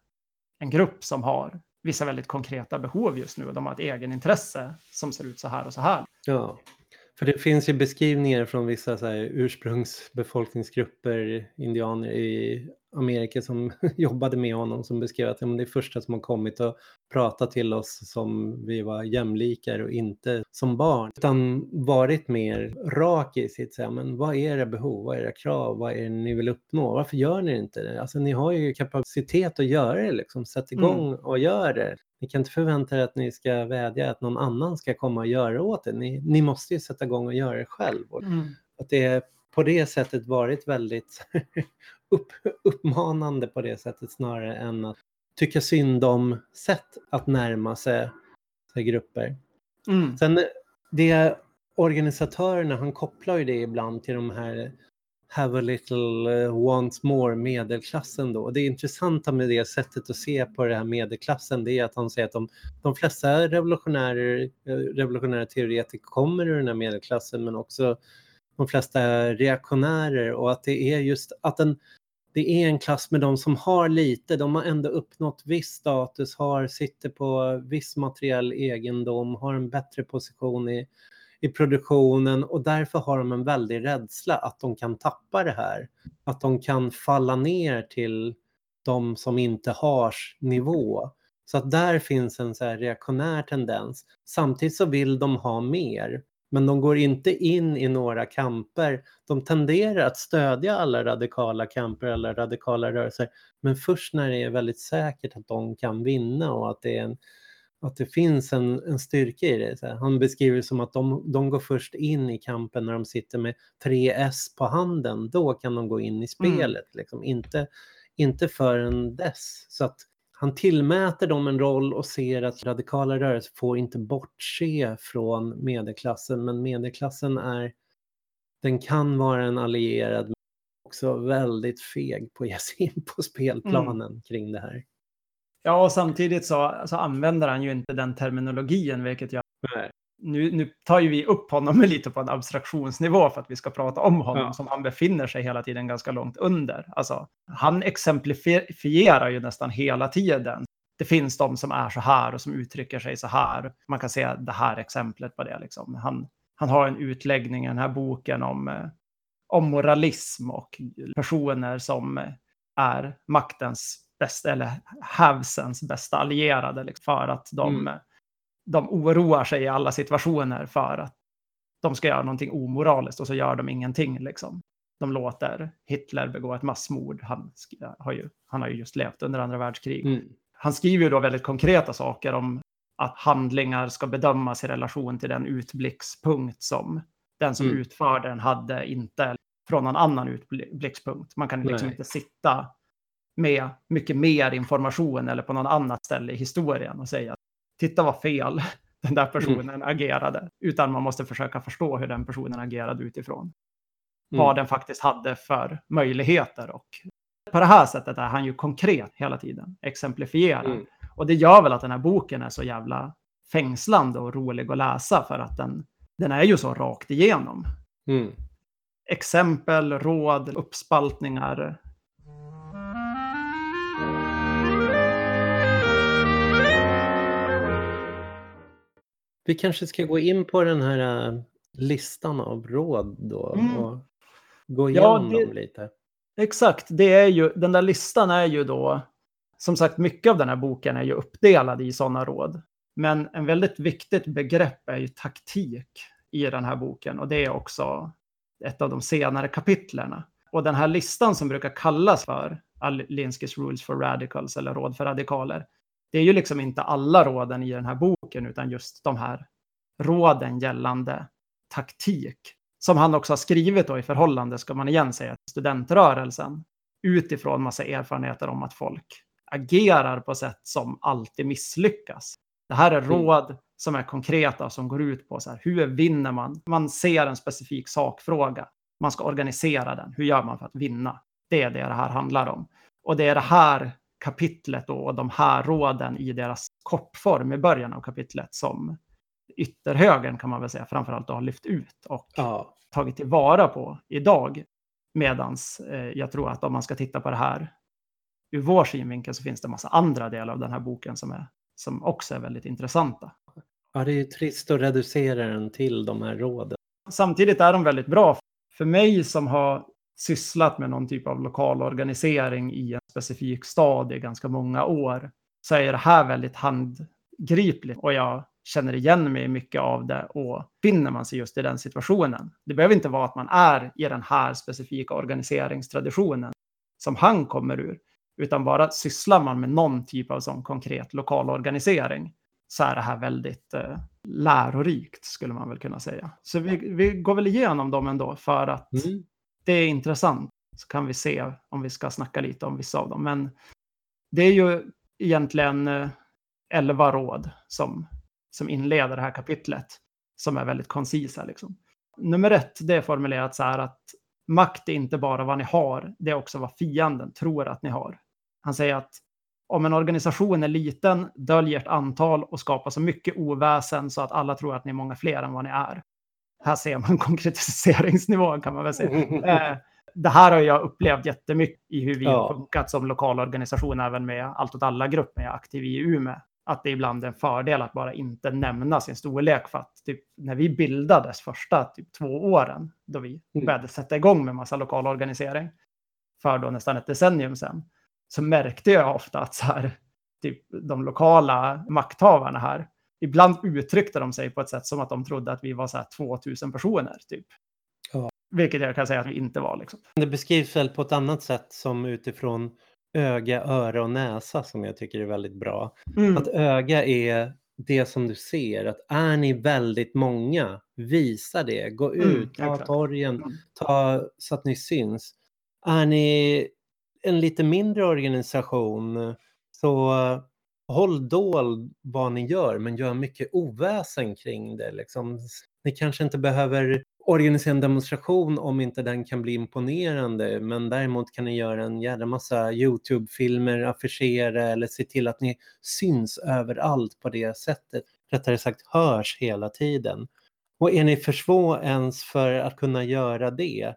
en grupp som har vissa väldigt konkreta behov just nu och de har ett egenintresse som ser ut så här och så här. Ja, för det finns ju beskrivningar från vissa så ursprungsbefolkningsgrupper, indianer i Amerika som jobbade med honom som beskrev att ja, det är första som har kommit och pratat till oss som vi var jämlikar och inte som barn. Utan varit mer rak i sitt, här, men vad är era behov, vad är era krav, vad är det ni vill uppnå, varför gör ni inte det? Alltså ni har ju kapacitet att göra det liksom, sätt igång och gör det. Ni kan inte förvänta er att ni ska vädja att någon annan ska komma och göra åt det. Ni, ni måste ju sätta igång och göra det själv. Mm. att det är på det sättet varit väldigt upp, uppmanande på det sättet snarare än att tycka synd om sätt att närma sig, sig grupper. Mm. Sen det organisatörerna, han kopplar ju det ibland till de här have a little uh, more medelklassen då. Och det intressanta med det sättet att se på det här medelklassen det är att han säger att de, de flesta revolutionärer, eh, revolutionära teoretiker kommer ur den här medelklassen men också de flesta reaktionärer och att det är just att den, det är en klass med de som har lite, de har ändå uppnått viss status, har, sitter på viss materiell egendom, har en bättre position i, i produktionen och därför har de en väldig rädsla att de kan tappa det här. Att de kan falla ner till de som inte har nivå. Så att där finns en så här reaktionär tendens. Samtidigt så vill de ha mer. Men de går inte in i några kamper. De tenderar att stödja alla radikala kamper, alla radikala rörelser. Men först när det är väldigt säkert att de kan vinna och att det, är en, att det finns en, en styrka i det. Här. Han beskriver det som att de, de går först in i kampen när de sitter med 3S på handen. Då kan de gå in i spelet. Liksom. Inte, inte förrän dess. Så att han tillmäter dem en roll och ser att radikala rörelser får inte bortse från medelklassen, men medelklassen är, den kan vara en allierad, men också väldigt feg på att ge sig in på spelplanen kring det här. Ja, och samtidigt så, så använder han ju inte den terminologin, vilket jag... Nu, nu tar ju vi upp honom lite på en abstraktionsnivå för att vi ska prata om honom, Ja. som han befinner sig hela tiden ganska långt under. Alltså, han exemplifierar ju nästan hela tiden. Det finns de som är så här och som uttrycker sig så här. Man kan se det här exemplet på det. Liksom. Han, han har en utläggning i den här boken om, eh, om moralism och personer som eh, är maktens bästa, eller havsens bästa allierade. Liksom, för att de, Mm. de oroar sig i alla situationer för att de ska göra någonting omoraliskt och så gör de ingenting. Liksom. De låter Hitler begå ett massmord. Han, har ju, han har ju just levt under andra världskrig. Mm. Han skriver ju då väldigt konkreta saker om att handlingar ska bedömas i relation till den utblickspunkt som den som Mm. utför den hade, inte från någon annan utblickspunkt. Man kan liksom Nej. inte sitta med mycket mer information eller på någon annat ställe i historien och säga titta vad fel den där personen agerade. Utan man måste försöka förstå hur den personen agerade utifrån Mm. vad den faktiskt hade för möjligheter. Och på det här sättet är han ju konkret hela tiden, exemplifierar. Mm. Och det gör väl att den här boken är så jävla fängslande och rolig att läsa för att den, den är ju så rakt igenom. Mm. Exempel, råd, uppspaltningar. Vi kanske ska gå in på den här äh, listan av råd då Mm. och gå Ja, igenom det- dem lite. Exakt, det är ju, den där listan är ju då, som sagt, mycket av den här boken är ju uppdelad i sådana råd. Men en väldigt viktigt begrepp är ju taktik i den här boken och det är också ett av de senare kapitlerna. Och den här listan som brukar kallas för Alinsky's Rules for Radicals eller Råd för radikaler, det är ju liksom inte alla råden i den här boken utan just de här råden gällande taktik som han också har skrivit då i förhållande, ska man igen säga, till studentrörelsen utifrån massa erfarenheter om att folk agerar på sätt som alltid misslyckas. Det här är Mm. råd som är konkreta, som går ut på så här, hur vinner man? Man ser en specifik sakfråga, man ska organisera den. Hur gör man för att vinna? Det är det det här handlar om. Och det är det här kapitlet och de här råden i deras kortform i början av kapitlet som ytterhögern kan man väl säga framförallt har lyft ut och Ja. tagit tillvara på idag. Medans eh, jag tror att om man ska titta på det här ur vår synvinkel så finns det massa andra delar av den här boken som, är, som också är väldigt intressanta. ja, det är ju trist att reducera den till de här råden. Samtidigt är de väldigt bra. För mig som har sysslat med någon typ av lokal organisering i en specifik stad i ganska många år så är det här väldigt handgripligt och jag känner igen mig i mycket av det och finner man sig just i den situationen. Det behöver inte vara att man är i den här specifika organiseringstraditionen som han kommer ur, Utan bara sysslar man med någon typ av sån konkret lokal organisering så är det här väldigt eh, lärorikt skulle man väl kunna säga. Så vi, vi går väl igenom dem ändå för att Mm. det är intressant. Så kan vi se om vi ska snacka lite om vissa av dem. Men det är ju egentligen eh, elva råd som, som inleder det här kapitlet. Som är väldigt koncisa. Liksom. Nummer ett, det är formulerat så här att makt är inte bara vad ni har, det är också vad fienden tror att ni har. Han säger att om en organisation är liten, döljer ett antal och skapar så mycket oväsen så att alla tror att ni är många fler än vad ni är. Här ser man konkretiseringsnivån kan man väl säga. Det här har jag upplevt jättemycket i hur vi Ja. har funkat som lokal organisation, även med Allt åt alla-grupp, när jag är aktiv i Umeå. Att det ibland är en fördel att bara inte nämna sin storlek. För att typ, när vi bildades första typ, två åren, då vi Mm. började sätta igång med massa lokal organisering, för då nästan ett decennium sedan, så märkte jag ofta att så här, typ, de lokala makthavarna här, ibland uttryckte de sig på ett sätt som att de trodde att vi var så här 2000 personer. Typ. Vilket jag kan säga att vi inte var. Liksom. Det beskrivs väl på ett annat sätt som utifrån öga, öra och näsa som jag tycker är väldigt bra. Mm. Att öga är det som du ser, att är ni väldigt många, visa det, gå Mm, ut, ta exakt. torgen, Mm. ta, så att ni syns. Är ni en lite mindre organisation så håll dold vad ni gör men gör mycket oväsen kring det. Liksom. Ni kanske inte behöver organisera en demonstration om inte den kan bli imponerande men däremot kan ni göra en jävla massa Youtube-filmer, affischera eller se till att ni syns överallt på det sättet. Rättare sagt hörs hela tiden. Och är ni för små ens för att kunna göra det,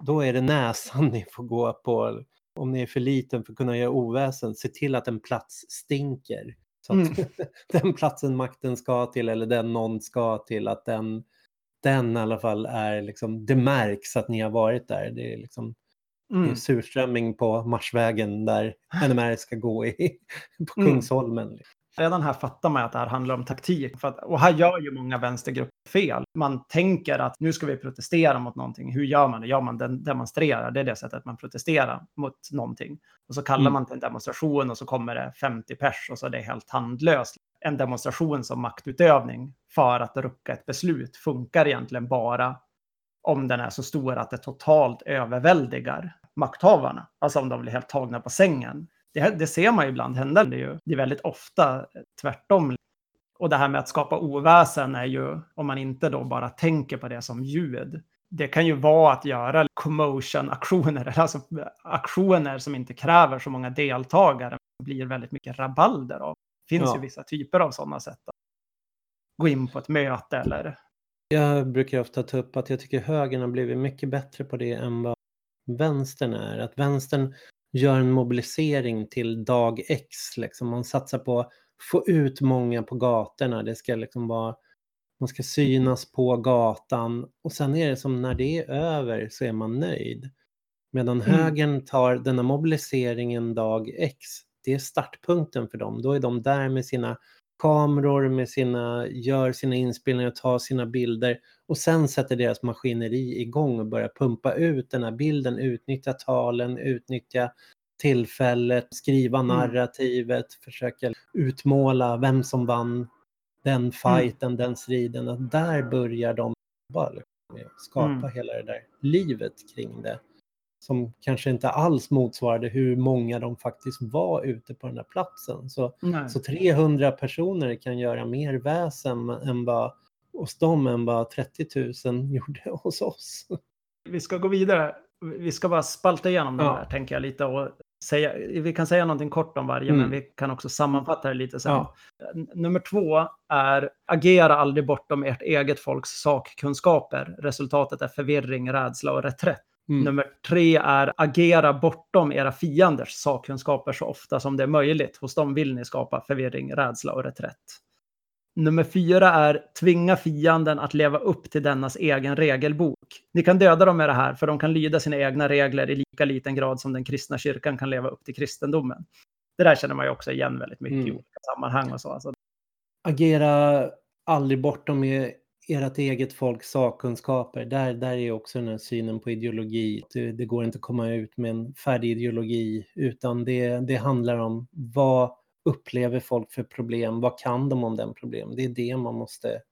då är det näsan ni får gå på. Om ni är för liten för att kunna göra oväsen, se till att en plats stinker. Så att den platsen makten ska till eller den någon ska till, att den, den i alla fall är liksom, det märks att ni har varit där. Det är liksom det Mm. är surströmming på Marsvägen där NMR ska gå i, på Mm. Kungsholmen. Redan här fattar man att det här handlar om taktik. Att, och här gör ju många vänstergrupper fel. Man tänker att nu ska vi protestera mot någonting. Hur gör man det? Ja, man demonstrerar. Det är det sättet man protesterar mot någonting. Och så kallar Mm. man till en demonstration och så kommer det 50 pers och så är det helt handlöst. En demonstration som maktutövning för att rucka ett beslut funkar egentligen bara om den är så stor att det totalt överväldigar makthavarna. Alltså om de blir helt tagna på sängen. Det, det ser man ju ibland hända. Det är, ju, det är väldigt ofta tvärtom. Och det här med att skapa oväsen är ju, om man inte då bara tänker på det som ljud, det kan ju vara att göra commotion-aktioner, alltså aktioner som inte kräver så många deltagare, blir väldigt mycket rabalder av. Finns Ja. ju vissa typer av sådana sätt att gå in på ett möte eller... Jag brukar ofta ta upp att jag tycker högern har blivit mycket bättre på det än vad vänstern är. Att vänstern gör en mobilisering till dag X. Liksom. Man satsar på att få ut många på gatorna. Det ska liksom vara, man ska synas på gatan och sen är det som när det är över så är man nöjd. Medan Mm. högern tar denna mobiliseringen dag X, det är startpunkten för dem. Då är de där med sina kameror, med sina, gör sina inspelningar, tar sina bilder och sen sätter deras maskineri igång och börjar pumpa ut den här bilden, utnyttja talen, utnyttja tillfället, skriva Mm. narrativet, försöka utmåla vem som vann den fighten, den striden. Att där börjar de bara liksom skapa Mm. hela det där livet kring det. Som kanske inte alls motsvarade hur många de faktiskt var ute på den där platsen. Så Nej. så 300 personer kan göra mer väsen än vad, hos dem än vad 30 000 gjorde hos oss. Vi ska gå vidare. Vi ska bara spalta igenom det här, tänker jag lite. Och säga, vi kan säga någonting kort om varje, Mm. men vi kan också sammanfatta det lite sen. Ja. Nummer två är agera aldrig bortom ert eget folks sakkunskaper. Resultatet är förvirring, rädsla och reträtt. Mm. Nummer tre är agera bortom era fienders sakkunskaper så ofta som det är möjligt. Hos dem vill ni skapa förvirring, rädsla och reträtt. Nummer fyra är tvinga fienden att leva upp till dennas egen regelbok. Ni kan döda dem med det här, för de kan lyda sina egna regler i lika liten grad som den kristna kyrkan kan leva upp till kristendomen. Det där känner man ju också igen väldigt mycket i Mm. olika sammanhang och så. Alltså, Agera aldrig bortom ert eget folks sakkunskaper, där, där är också den här synen på ideologi. Det, det går inte att komma ut med en färdig ideologi, utan det, det handlar om vad upplever folk för problem, vad kan de om den problem? Det är det man måste,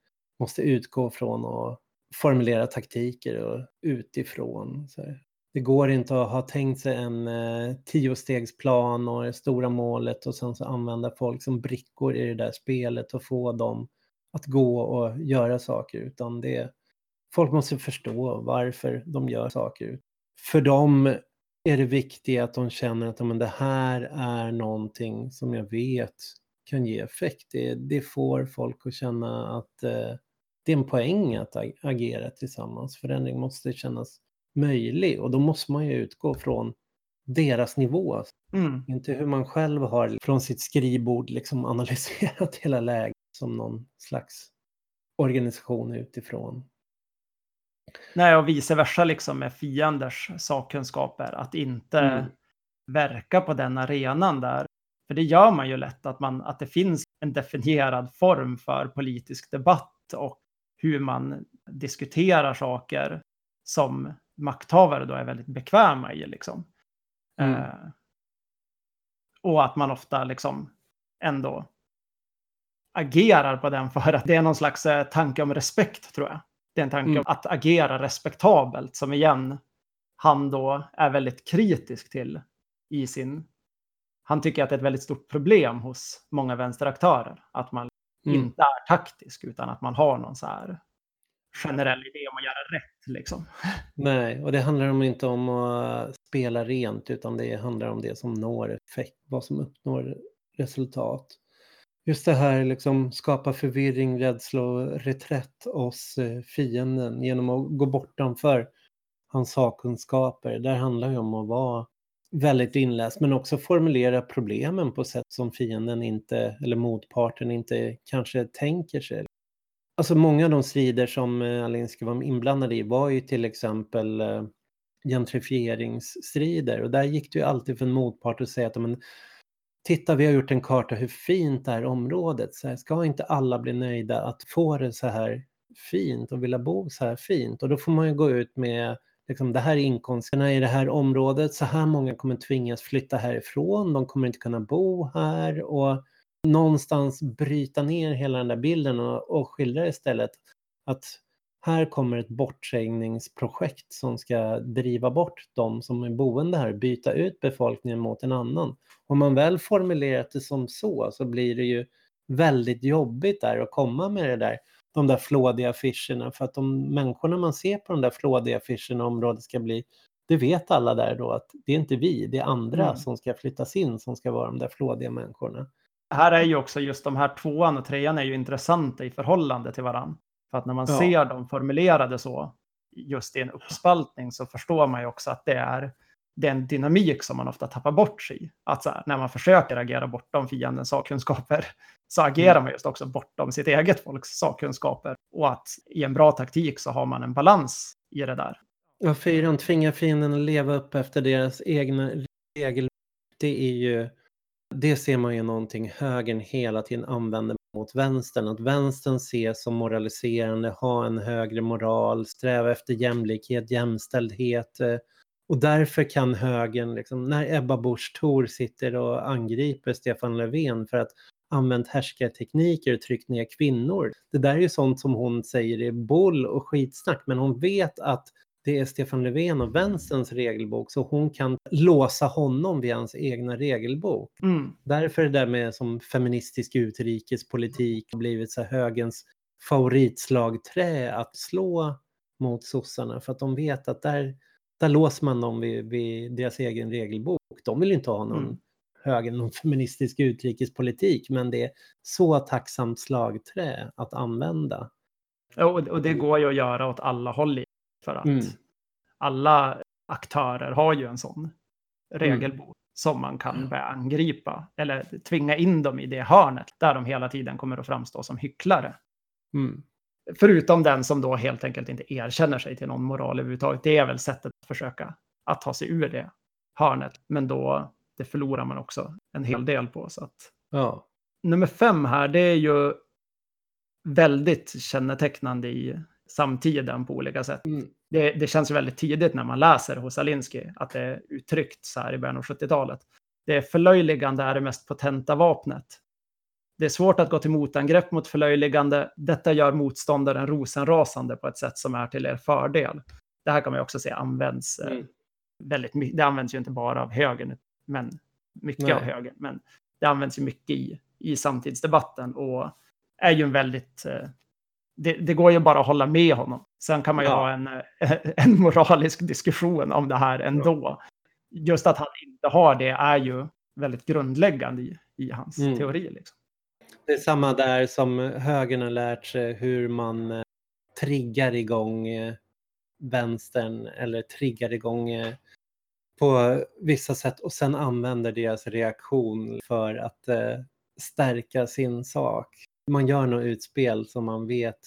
måste utgå från och formulera taktiker och utifrån. Så det går inte att ha tänkt sig en eh, tiostegsplan och det stora målet och sen så använda folk som brickor i det där spelet och få dem att gå och göra saker, utan det, folk måste förstå varför de gör saker. För dem är det viktigt att de känner att men det här är någonting som jag vet kan ge effekt. Det, det får folk att känna att eh, det är en poäng att agera tillsammans. Förändring måste kännas möjlig och då måste man ju utgå från deras nivå. Mm. Inte hur man själv har från sitt skrivbord liksom analyserat hela läget som någon slags organisation utifrån. Nej, och vice versa liksom med fienders sakkunskaper. Att inte mm. verka på den arenan där. För det gör man ju lätt, att, man, att det finns en definierad form för politisk debatt och hur man diskuterar saker som makthavare då är väldigt bekväma i. Liksom. Mm. Eh, och att man ofta liksom ändå agerar på den för att det är någon slags eh, tanke om respekt tror jag. Det är en tanke mm. om att agera respektabelt som igen han då är väldigt kritisk till i sin... Han tycker att det är ett väldigt stort problem hos många vänsteraktörer. Att man mm. inte är taktisk utan att man har någon så här generell idé om att göra rätt. Liksom. Nej, och det handlar inte om att spela rent utan det handlar om det som når effekt, vad som uppnår resultat. Just det här liksom skapa förvirring, rädsla och reträtt hos eh, fienden genom att gå bortanför hans sakkunskaper. Där handlar ju om att vara väldigt inläst men också formulera problemen på sätt som fienden inte, eller motparten inte kanske tänker sig. Alltså många av de strider som eh, Alinsky var inblandad i var ju till exempel eh, gentrifieringsstrider och där gick det ju alltid för en motpart att säga att men, titta vi har gjort en karta hur fint det här området, så här, ska inte alla bli nöjda att få det så här fint och vilja bo så här fint? Och då får man ju gå ut med liksom, det här är inkomsterna i det här området, så här många kommer tvingas flytta härifrån, de kommer inte kunna bo här och någonstans bryta ner hela den där bilden och, och skildra istället att här kommer ett bortsägningsprojekt som ska driva bort de som är boende här, byta ut befolkningen mot en annan. Om man väl formulerat det som så, så blir det ju väldigt jobbigt där att komma med det där, de där flådiga affischerna. För att de människorna man ser på de där flådiga affischerna området ska bli, det vet alla där då att det är inte vi, det är andra mm. som ska flyttas in som ska vara de där flådiga människorna. Här är ju också just de här tvåan och trean är ju intressanta i förhållande till varandra. För att när man ja. ser dem formulerade så, just i en uppspaltning, så förstår man ju också att det är den dynamik som man ofta tappar bort sig i. Att här, när man försöker agera bortom fiendens sakkunskaper så agerar mm. man just också bortom sitt eget folks sakkunskaper. Och att i en bra taktik så har man en balans i det där. Ja, fyran tvingar fienden att leva upp efter deras egna regler. Det är ju, det ser man ju någonting högern hela tiden använder mot vänstern. Att vänstern ses som moraliserande, ha en högre moral, sträva efter jämlikhet, jämställdhet. Eh, och därför kan högern, liksom, när Ebba Busch Thor sitter och angriper Stefan Löfven för att använt härskartekniker och tryckt ner kvinnor. Det där är ju sånt som hon säger är boll och skitsnack, men hon vet att det är Stefan Löfven och vänsterns regelbok så hon kan låsa honom vid hans egna regelbok. Mm. Därför är det där med som feministisk utrikespolitik blivit så högens favoritslagträ att slå mot sossarna för att de vet att där, där låser man dem vid, vid deras egen regelbok. De vill inte ha någon mm. höger, någon feministisk utrikespolitik men det är så tacksamt slagträ att använda. Och, och det går ju att göra åt alla håll för att mm. alla aktörer har ju en sån regelbok mm. som man kan börja angripa eller tvinga in dem i det hörnet där de hela tiden kommer att framstå som hycklare. Mm. Förutom den som då helt enkelt inte erkänner sig till någon moral överhuvudtaget. Det är väl sättet att försöka att ta sig ur det hörnet. Men då det förlorar man också en hel del på. Så att... ja. Nummer fem här, det är ju väldigt kännetecknande i samtiden på olika sätt. Mm. Det, det känns väldigt tidigt när man läser hos Alinsky att det är uttryckt så här i början av 70-talet. Det förlöjligande är det mest potenta vapnet. Det är svårt att gå till motangrepp mot förlöjligande. Detta gör motståndaren rosenrasande på ett sätt som är till er fördel. Det här kan man också se används eh, Mm. väldigt mycket. Det används ju inte bara av högern, men mycket Nej. av högern. Men det används ju mycket i, i samtidsdebatten och är ju en väldigt... Det, det går ju bara att hålla med honom. Sen kan man ju Ja. ha en, eh, en moralisk diskussion om det här ändå. Just att han inte har det är ju väldigt grundläggande i, i hans Mm. teori. Liksom. Det är samma där som högern har lärt sig hur man eh, triggar igång eh, vänstern eller triggar igång på vissa sätt och sen använder deras reaktion för att stärka sin sak. Man gör något utspel som man vet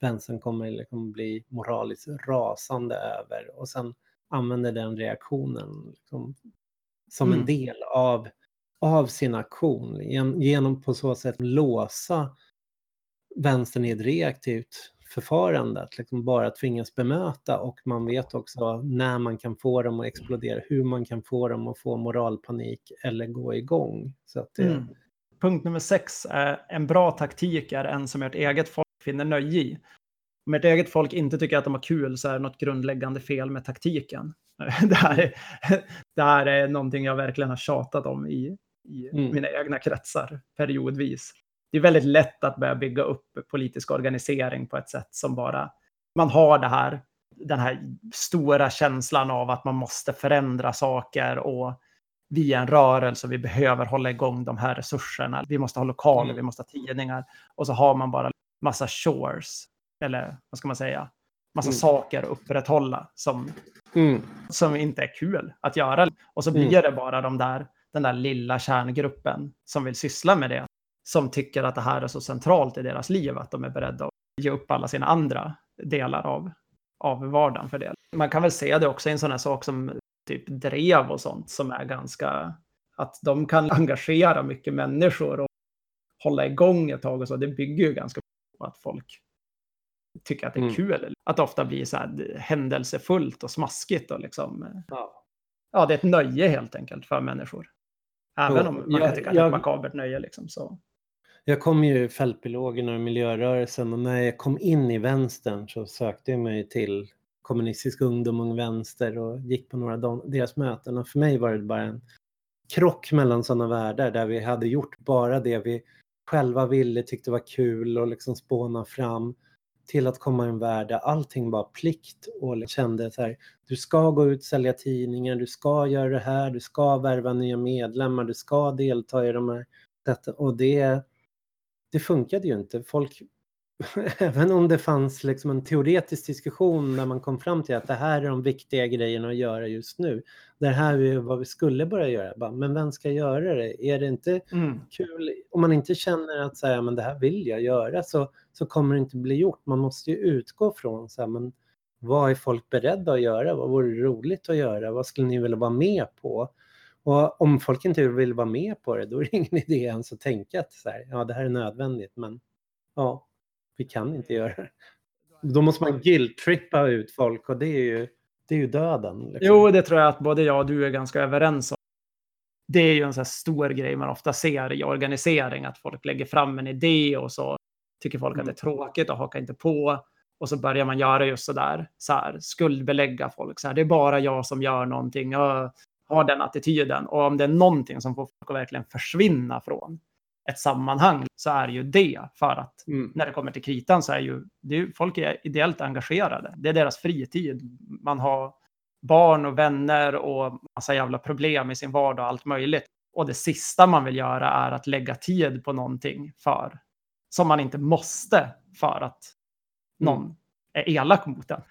vänstern kommer liksom bli moraliskt rasande över och sen använder den reaktionen liksom, som en Mm. del av, av sin aktion gen- genom på så sätt låsa vänstern i ett reaktivt förfarande, att liksom bara tvingas bemöta och man vet också när man kan få dem att explodera, hur man kan få dem att få moralpanik eller gå igång. Så att det, Mm. Punkt nummer sex är en bra taktik är en som ert eget folk finner nöje i. Om ert eget folk inte tycker att de har kul så är det något grundläggande fel med taktiken. Det här är, det här är någonting jag verkligen har tjatat om i, i Mm. mina egna kretsar periodvis. Det är väldigt lätt att börja bygga upp politisk organisering på ett sätt som bara... Man har det här, den här stora känslan av att man måste förändra saker och vi är en rörelse vi behöver hålla igång de här resurserna. Vi måste ha lokaler, Mm. vi måste ha tidningar. Och så har man bara massa chores, eller vad ska man säga, massa Mm. saker att upprätthålla som, mm, som inte är kul att göra. Och så blir Mm. det bara de där, den där lilla kärngruppen som vill syssla med det, som tycker att det här är så centralt i deras liv att de är beredda att ge upp alla sina andra delar av, av vardagen för det. Man kan väl se det också i en sån här sak som typ drev och sånt som är ganska, att de kan engagera mycket människor och hålla igång ett tag och så. Det bygger ju ganska på att folk tycker att det är Mm. kul. Att det ofta blir så här händelsefullt och smaskigt och liksom, ja. ja, det är ett nöje helt enkelt för människor. Även om man kan tycka att det är ett makabert nöje liksom. Så. Jag kom ju i fältbiologerna och miljörörelsen och när jag kom in i vänstern så sökte jag mig till kommunistisk ungdom, Ung Vänster och gick på några av deras möten. Och för mig var det bara en krock mellan sådana världar där vi hade gjort bara det vi själva ville, tyckte var kul och liksom spåna fram till att komma i en värld där allting var plikt och liksom kände så här, du ska gå ut, sälja tidningar, du ska göra det här, du ska värva nya medlemmar, du ska delta i de här sätten. Och det, det funkade ju inte. Folk, även om det fanns liksom en teoretisk diskussion när man kom fram till att det här är de viktiga grejerna att göra just nu. Det här är vad vi skulle börja göra. Men vem ska göra det? Är det inte Mm. kul? Om man inte känner att så här, men det här vill jag göra så, så kommer det inte bli gjort. Man måste ju utgå från så här, men vad är folk beredda att göra? Vad vore roligt att göra? Vad skulle ni vilja vara med på? Och om folk inte vill vara med på det, då är det ingen idé ens att tänka att så här, ja, det här är nödvändigt, men ja, vi kan inte göra det. Då måste man guilt-trippa ut folk och det är ju, det är ju döden. Liksom. Jo, det tror jag att både jag och du är ganska överens om. Det är ju en sån här stor grej man ofta ser i organisering, att folk lägger fram en idé och så tycker folk att det är tråkigt och hakar inte på. Och så börjar man göra just så där, så här, skuldbelägga folk. Så här, det är bara jag som gör någonting. Jag har den attityden. Och om det är någonting som får folk att verkligen försvinna från ett sammanhang så är ju det. För att Mm. när det kommer till kritan så är ju, det är ju folk är ideellt engagerade. Det är deras fritid. Man har barn och vänner och massa jävla problem i sin vardag och allt möjligt. Och det sista man vill göra är att lägga tid på någonting för som man inte måste för att någon är elak mot en.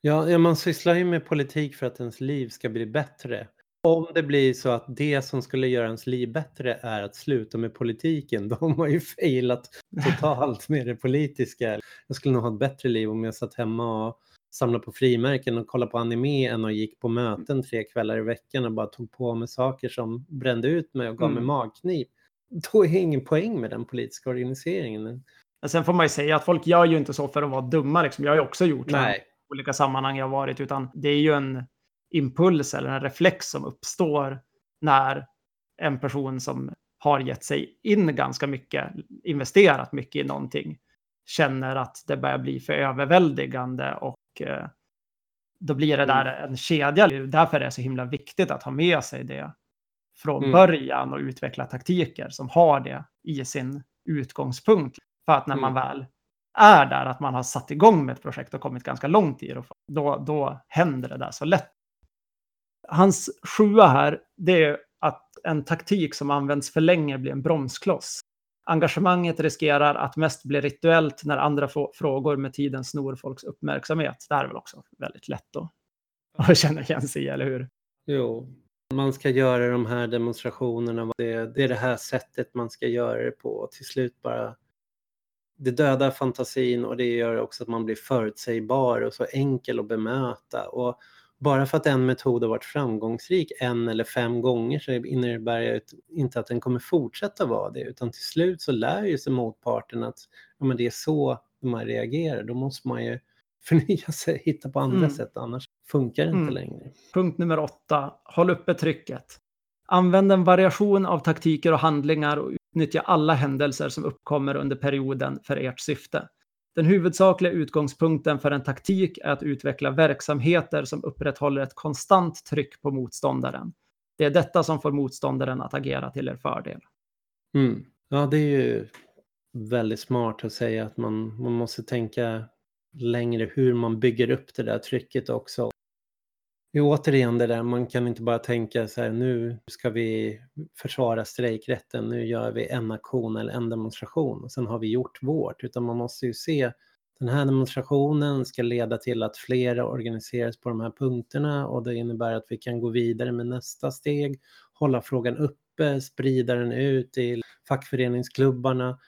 Ja, ja, man sysslar ju med politik för att ens liv ska bli bättre. Om det blir så att det som skulle göra ens liv bättre är att sluta med politiken, då har ju failat totalt med det politiska. Jag skulle nog ha ett bättre liv om jag satt hemma och samlade på frimärken och kollade på anime än och gick på möten tre kvällar i veckan och bara tog på mig saker som brände ut mig och gav mig Mm. magknip. Då är ingen poäng med den politiska organiseringen. Men sen får man ju säga att folk gör ju inte så för att vara dumma. Liksom. Jag har ju också gjort Nej. i olika sammanhang jag har varit, utan det är ju en impuls eller en reflex som uppstår när en person som har gett sig in ganska mycket, investerat mycket i någonting, känner att det börjar bli för överväldigande och eh, då blir det där en kedja. Därför är det så himla viktigt att ha med sig det från Mm. början och utveckla taktiker som har det i sin utgångspunkt. För att när man Mm. väl är där, att man har satt igång med ett projekt och kommit ganska långt i det, då, då händer det där så lätt. Hans sjua här, det är att en taktik som används för länge blir en bromskloss. Engagemanget riskerar att mest bli rituellt när andra frågor med tiden snor folks uppmärksamhet. Det här är väl också väldigt lätt att, att känna igen sig eller hur? Jo, man ska göra de här demonstrationerna. Det, det är det här sättet man ska göra det på. Till slut bara det dödar fantasin och det gör också att man blir förutsägbar och så enkel att bemöta. Och bara för att en metod har varit framgångsrik en eller fem gånger så innebär det inte att den kommer fortsätta vara det utan till slut så lär ju sig motparten att ja, men det är så man reagerar. Då måste man ju förnya sig, hitta på andra Mm. sätt annars funkar det inte Mm. längre. Punkt nummer åtta. Håll uppe trycket. Använd en variation av taktiker och handlingar och utnyttja alla händelser som uppkommer under perioden för ert syfte. Den huvudsakliga utgångspunkten för en taktik är att utveckla verksamheter som upprätthåller ett konstant tryck på motståndaren. Det är detta som får motståndaren att agera till er fördel. Mm. Ja, det är ju väldigt smart att säga att man, man måste tänka längre hur man bygger upp det där trycket också. Det är återigen det där, man kan inte bara tänka så här nu ska vi försvara strejkrätten, nu gör vi en aktion eller en demonstration och sen har vi gjort vårt, utan man måste ju se den här demonstrationen ska leda till att fler organiseras på de här punkterna och det innebär att vi kan gå vidare med nästa steg, hålla frågan uppe, sprida den ut till fackföreningsklubbarna.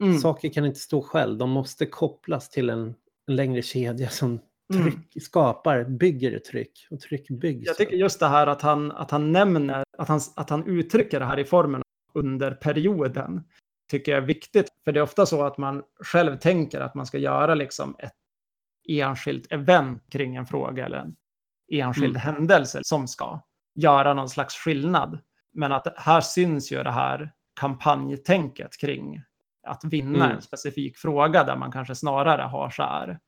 Mm. Saker kan inte stå själv, de måste kopplas till en, en längre kedja som. Tryck skapar, bygger tryck och tryck byggs. Jag tycker just det här att han, att han nämner, att han, att han uttrycker det här i formen under perioden, tycker jag är viktigt. För det är ofta så att man själv tänker att man ska göra liksom ett enskilt event kring en fråga eller en enskild Mm. händelse som ska göra någon slags skillnad. Men att här syns ju det här kampanjtänket kring att vinna Mm. en specifik fråga där man kanske snarare har så här,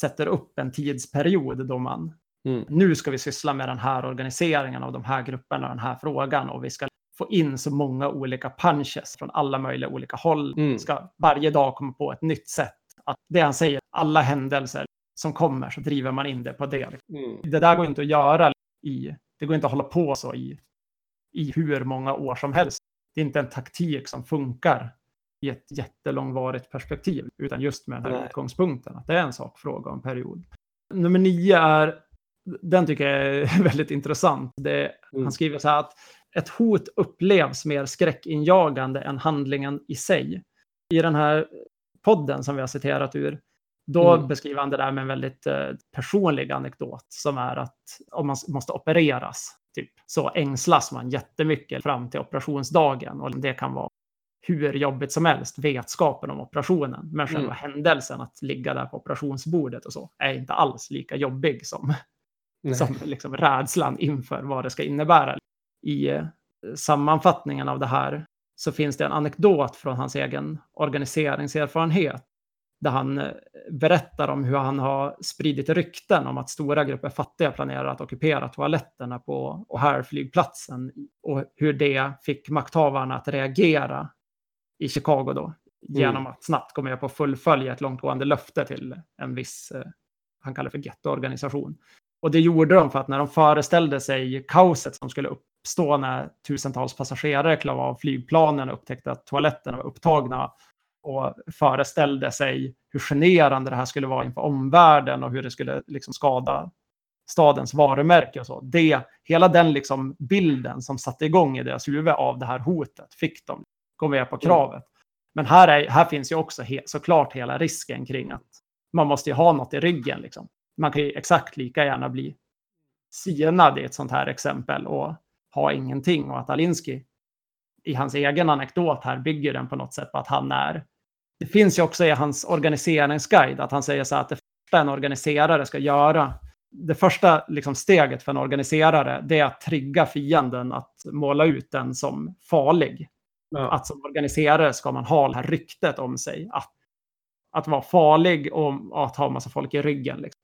sätter upp en tidsperiod då man Mm. nu ska vi syssla med den här organiseringen av de här grupperna och den här frågan och vi ska få in så många olika punches från alla möjliga olika håll. Mm. Ska varje dag komma på ett nytt sätt. Att det han säger, alla händelser som kommer så driver man in det på det. Mm. Det där går inte att göra i, det går inte att hålla på så i, i hur många år som helst. Det är inte en taktik som funkar i ett jättelångvarigt perspektiv, utan just med den här Nej. utgångspunkten, att det är en sakfråga och en period. Nummer nio är, den tycker jag är väldigt intressant. Det, Mm. Han skriver så här att ett hot upplevs mer skräckinjagande än handlingen i sig. I den här podden som vi har citerat ur, då Mm. beskriver han det där med en väldigt eh, personlig anekdot som är att om man måste opereras, typ, så ängslas man jättemycket fram till operationsdagen och det kan vara hur jobbigt som helst, vetskapen om operationen. Men själva Mm. händelsen att ligga där på operationsbordet och så är inte alls lika jobbig som Nej. som liksom rädslan inför vad det ska innebära. I eh, sammanfattningen av det här så finns det en anekdot från hans egen organiseringserfarenhet där han eh, berättar om hur han har spridit rykten om att stora grupper fattiga planerar att ockupera toaletterna på O'Hare-flygplatsen och hur det fick makthavarna att reagera i Chicago då genom att snabbt gå med på att fullfölja ett långtgående löfte till en viss, eh, han kallar för gettoorganisation. Och det gjorde de för att när de föreställde sig kaoset som skulle uppstå när tusentals passagerare klev av flygplanen och upptäckte att toaletterna var upptagna och föreställde sig hur generande det här skulle vara inför omvärlden och hur det skulle liksom skada stadens varumärke och så. Det, hela den liksom bilden som satte igång i deras huvud av det här hotet fick dem gå med på kravet. Men här, är, här finns ju också he, såklart hela risken kring att man måste ju ha något i ryggen. Liksom. Man kan ju exakt lika gärna bli sinad i ett sånt här exempel och ha ingenting. Och att Alinsky i hans egen anekdot här bygger den på något sätt på att han är Det finns ju också i hans organiseringsguide att han säger så här att det första en organiserare ska göra, det första liksom steget för en organiserare, det är att trigga fienden att måla ut den som farlig. Ja. Att som organiserare ska man ha det här ryktet om sig, att, att vara farlig och att ha massa folk i ryggen. Liksom.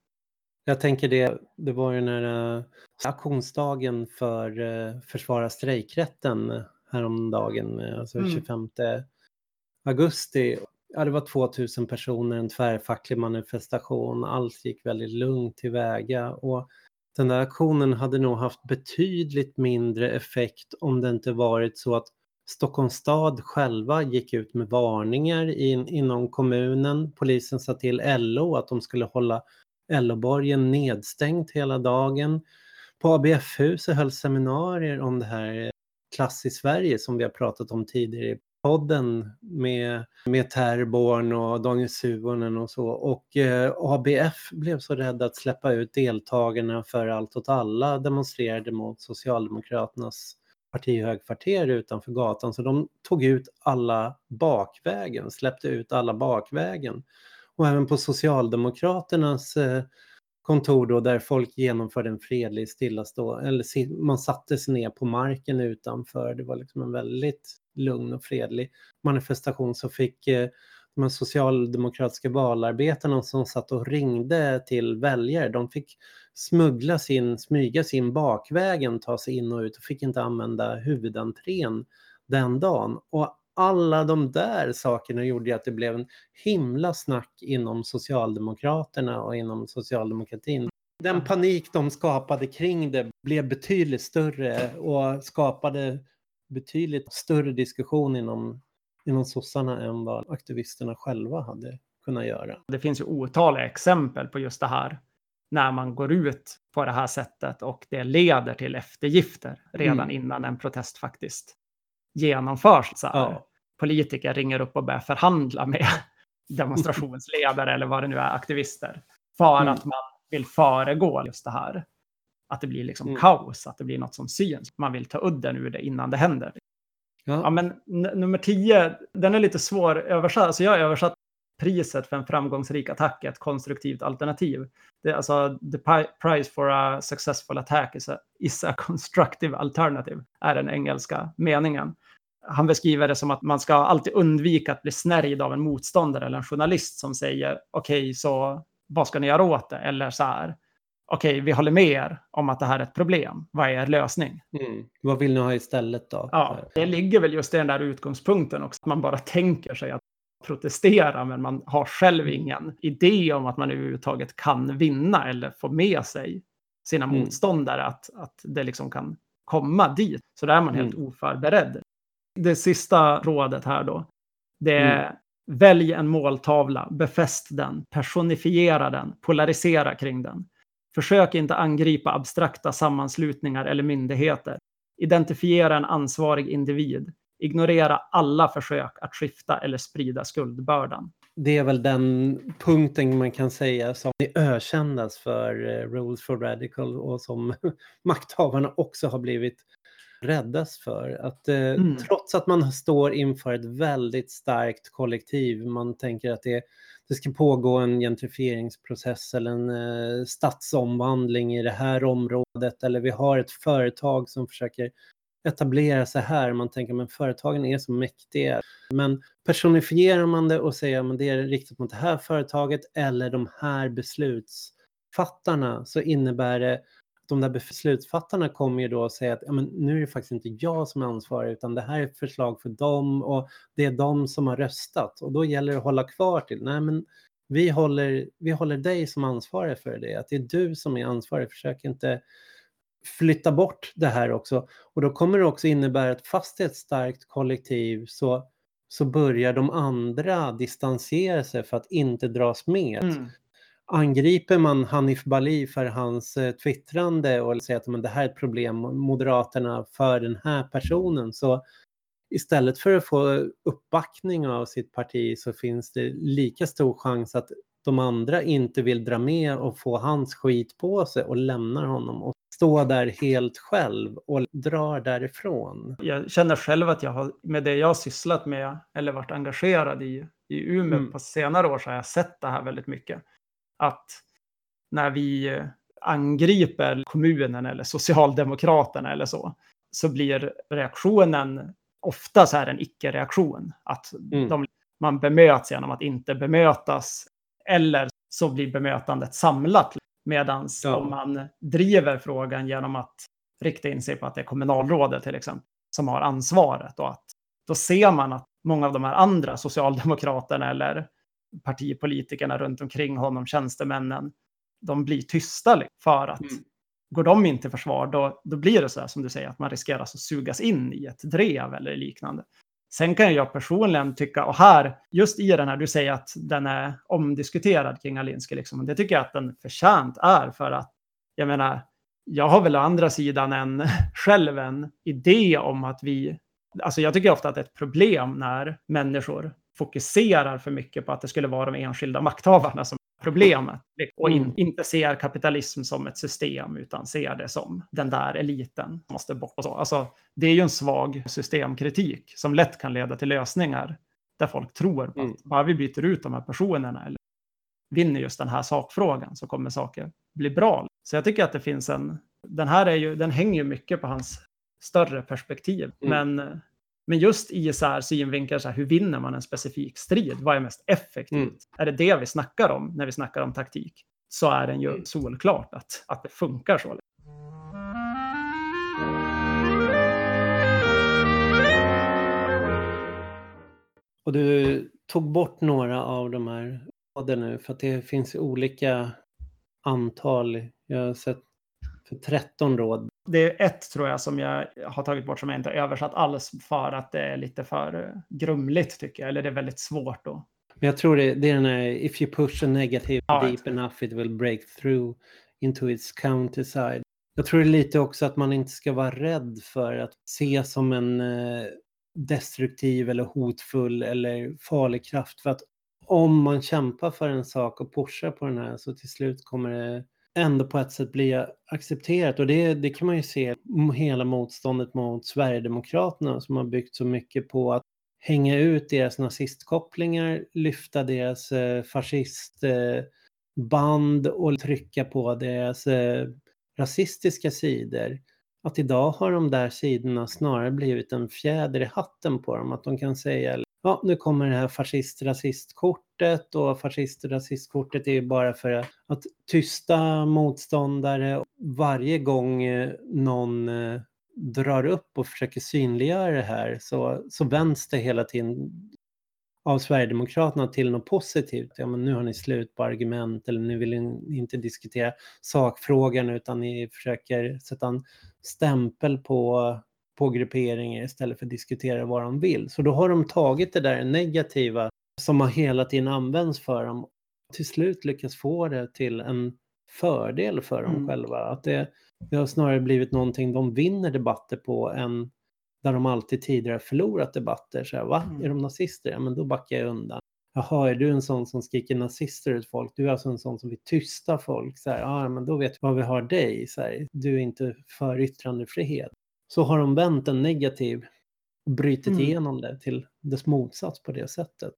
Jag tänker det, det var ju när uh, aktionsdagen för uh, försvara strejkrätten häromdagen, alltså mm. 25 augusti. Ja, det var 2000 personer, en tvärfacklig manifestation. Allt gick väldigt lugnt tillväga och den där aktionen hade nog haft betydligt mindre effekt om det inte varit så att Stockholms stad själva gick ut med varningar in, inom kommunen. Polisen sa till LO att de skulle hålla LO-borgen nedstängt hela dagen. På ABF-huset hölls seminarier om det här eh, klass i Sverige som vi har pratat om tidigare i podden med, med Terborn och Daniel Suhonen och så. Och eh, ABF blev så rädda att släppa ut deltagarna för Allt åt alla demonstrerade mot Socialdemokraternas partihögkvarter utanför gatan. Så de tog ut alla bakvägen, släppte ut alla bakvägen. Och även på Socialdemokraternas eh, kontor då där folk genomförde en fredlig stillastå eller man satte sig ner på marken utanför. Det var liksom en väldigt lugn och fredlig manifestation så fick eh, de socialdemokratiska valarbetarna som satt och ringde till väljare, de fick smuggla sin, smyga sin bakvägen, ta sig in och ut och fick inte använda huvudentrén den dagen. Och alla de där sakerna gjorde att det blev en himla snack inom Socialdemokraterna och inom socialdemokratin. Den panik de skapade kring det blev betydligt större och skapade betydligt större diskussion inom, inom sossarna än vad aktivisterna själva hade kunnat göra. Det finns ju otaliga exempel på just det här när man går ut på det här sättet och det leder till eftergifter redan mm. innan en protest faktiskt genomförs. Så ja. Politiker ringer upp och börjar förhandla med demonstrationsledare eller vad det nu är, aktivister, för mm. att man vill föregå just det här. Att det blir liksom mm. kaos, att det blir något som syns. Man vill ta udden ur det innan det händer. Ja. ja men nummer tio, den är lite svår översatt. Alltså jag har översatt priset för en framgångsrik attack, ett konstruktivt alternativ. Det är alltså the price for a successful attack is a, is a constructive alternative, är den engelska meningen. Han beskriver det som att man ska alltid undvika att bli snärjd av en motståndare eller en journalist som säger okej, okay, så vad ska ni göra åt det? Eller så här, okej, okay, vi håller med er om att det här är ett problem. Vad är er lösning? Mm. Vad vill ni ha istället då? Ja, det ligger väl just i den där utgångspunkten också. Att man bara tänker sig att protestera, men man har själv mm. ingen idé om att man överhuvudtaget kan vinna eller få med sig sina mm. motståndare, att, att det liksom kan komma dit. Så där är man helt mm. oförberedd. Det sista rådet här då, det är mm. välj en måltavla, befäst den, personifiera den, polarisera kring den. Försök inte angripa abstrakta sammanslutningar eller myndigheter. Identifiera en ansvarig individ. Ignorera alla försök att skifta eller sprida skuldbördan. Det är väl den punkten man kan säga som är ökändas för uh, Rules for Radical och som makthavarna också har blivit räddas för. Att uh, mm. trots att man står inför ett väldigt starkt kollektiv, man tänker att det, det ska pågå en gentrifieringsprocess eller en uh, stadsomvandling i det här området eller vi har ett företag som försöker etablera sig här. Man tänker att företagen är så mäktiga. Men personifierar man det och säger att det är riktat mot det här företaget eller de här beslutsfattarna så innebär det att de där beslutsfattarna kommer ju då att säga att ja, men nu är det faktiskt inte jag som är ansvarig utan det här är ett förslag för dem och det är de som har röstat och då gäller det att hålla kvar till. Nej, men vi håller, vi håller dig som ansvarig för det, att det är du som är ansvarig. Försök inte flytta bort det här också. Och då kommer det också innebära att fast det är ett starkt kollektiv så, så börjar de andra distansera sig för att inte dras med. Mm. Angriper man Hanif Bali för hans eh, twittrande och säger att men det här är ett problem, Moderaterna för den här personen, så istället för att få uppbackning av sitt parti så finns det lika stor chans att de andra inte vill dra med och få hans skit på sig och lämnar honom och stå där helt själv och drar därifrån. Jag känner själv att jag har, med det jag har sysslat med eller varit engagerad i, i Umeå Mm. på senare år så har jag sett det här väldigt mycket. Att när vi eh, angriper kommunen eller Socialdemokraterna eller så, så blir reaktionen ofta så här en icke-reaktion. Att Mm. de, man bemöts genom att inte bemötas. Eller så blir bemötandet samlat. Medan Ja. om man driver frågan genom att rikta in sig på att det är kommunalrådet till exempel som har ansvaret och att då ser man att många av de här andra socialdemokraterna eller partipolitikerna runt omkring honom, tjänstemännen, de blir tysta för att Mm. går de inte i försvar, då, då blir det så här som du säger, att man riskerar att sugas in i ett drev eller liknande. Sen kan jag personligen tycka, och här, just i den här, du säger att den är omdiskuterad kring Alinsky, liksom, och det tycker jag att den förtjänt är för att, jag menar, jag har väl å andra sidan en, själv en idé om att vi, alltså jag tycker ofta att det är ett problem när människor fokuserar för mycket på att det skulle vara de enskilda makthavarna som problemet och in, Mm. inte ser kapitalism som ett system utan ser det som den där eliten måste bort. Alltså, det är ju en svag systemkritik som lätt kan leda till lösningar där folk tror på Mm. att bara vi byter ut de här personerna eller vinner just den här sakfrågan så kommer saker bli bra. Så jag tycker att det finns en, den här är ju, den hänger ju mycket på hans större perspektiv. Mm. Men, men just i så här synvinklar, så här, hur vinner man en specifik strid? Vad är mest effektivt? Mm. Är det det vi snackar om när vi snackar om taktik? Så är den ju Mm. solklart att, att det funkar så. Och du tog bort några av de här rader nu för att det finns olika antal. Jag har sett för 13 råd. Det är ett tror jag som jag har tagit bort som jag inte har översatt alls för att det är lite för grumligt tycker jag. Eller det är väldigt svårt då. Men jag tror det, det är den här If you push a negative Ja, deep enough it will break through into its counterside. Jag tror det är lite också att man inte ska vara rädd för att se som en eh, destruktiv eller hotfull eller farlig kraft. För att om man kämpar för en sak och pushar på den här så till slut kommer det ändå på ett sätt bli accepterat. Och det, det kan man ju se hela motståndet mot Sverigedemokraterna som har byggt så mycket på att hänga ut deras nazistkopplingar, lyfta deras eh, fascistband eh, och trycka på deras eh, rasistiska sidor. Att idag har de där sidorna snarare blivit en fjäder i hatten på dem. Att de kan säga ja, nu kommer det här fascist-rasistkortet och fascist-rasistkortet är ju bara för att tysta motståndare. Varje gång eh, någon eh, drar upp och försöker synliggöra det här så, så vänds det hela tiden av Sverigedemokraterna till något positivt. Ja, men nu har ni slut på argument eller nu vill ni inte diskutera sakfrågan utan ni försöker sätta en stämpel på, på grupperingar istället för att diskutera vad de vill. Så då har de tagit det där negativa som har hela tiden använts för dem och till slut lyckats få det till en fördel för dem Mm. själva. Att det, det har snarare blivit någonting de vinner debatter på än där de alltid tidigare förlorat debatter. Så här, va? Mm. Är de nazister? Ja, men då backar jag undan. Jaha, är du en sån som skriker nazister ut folk? Du är alltså en sån som vill tysta folk? Så här, ja, men då vet vi var vi har dig. Så här, du är inte för yttrandefrihet. Så har de vänt en negativ och brutit Mm. igenom det till dess motsats på det sättet.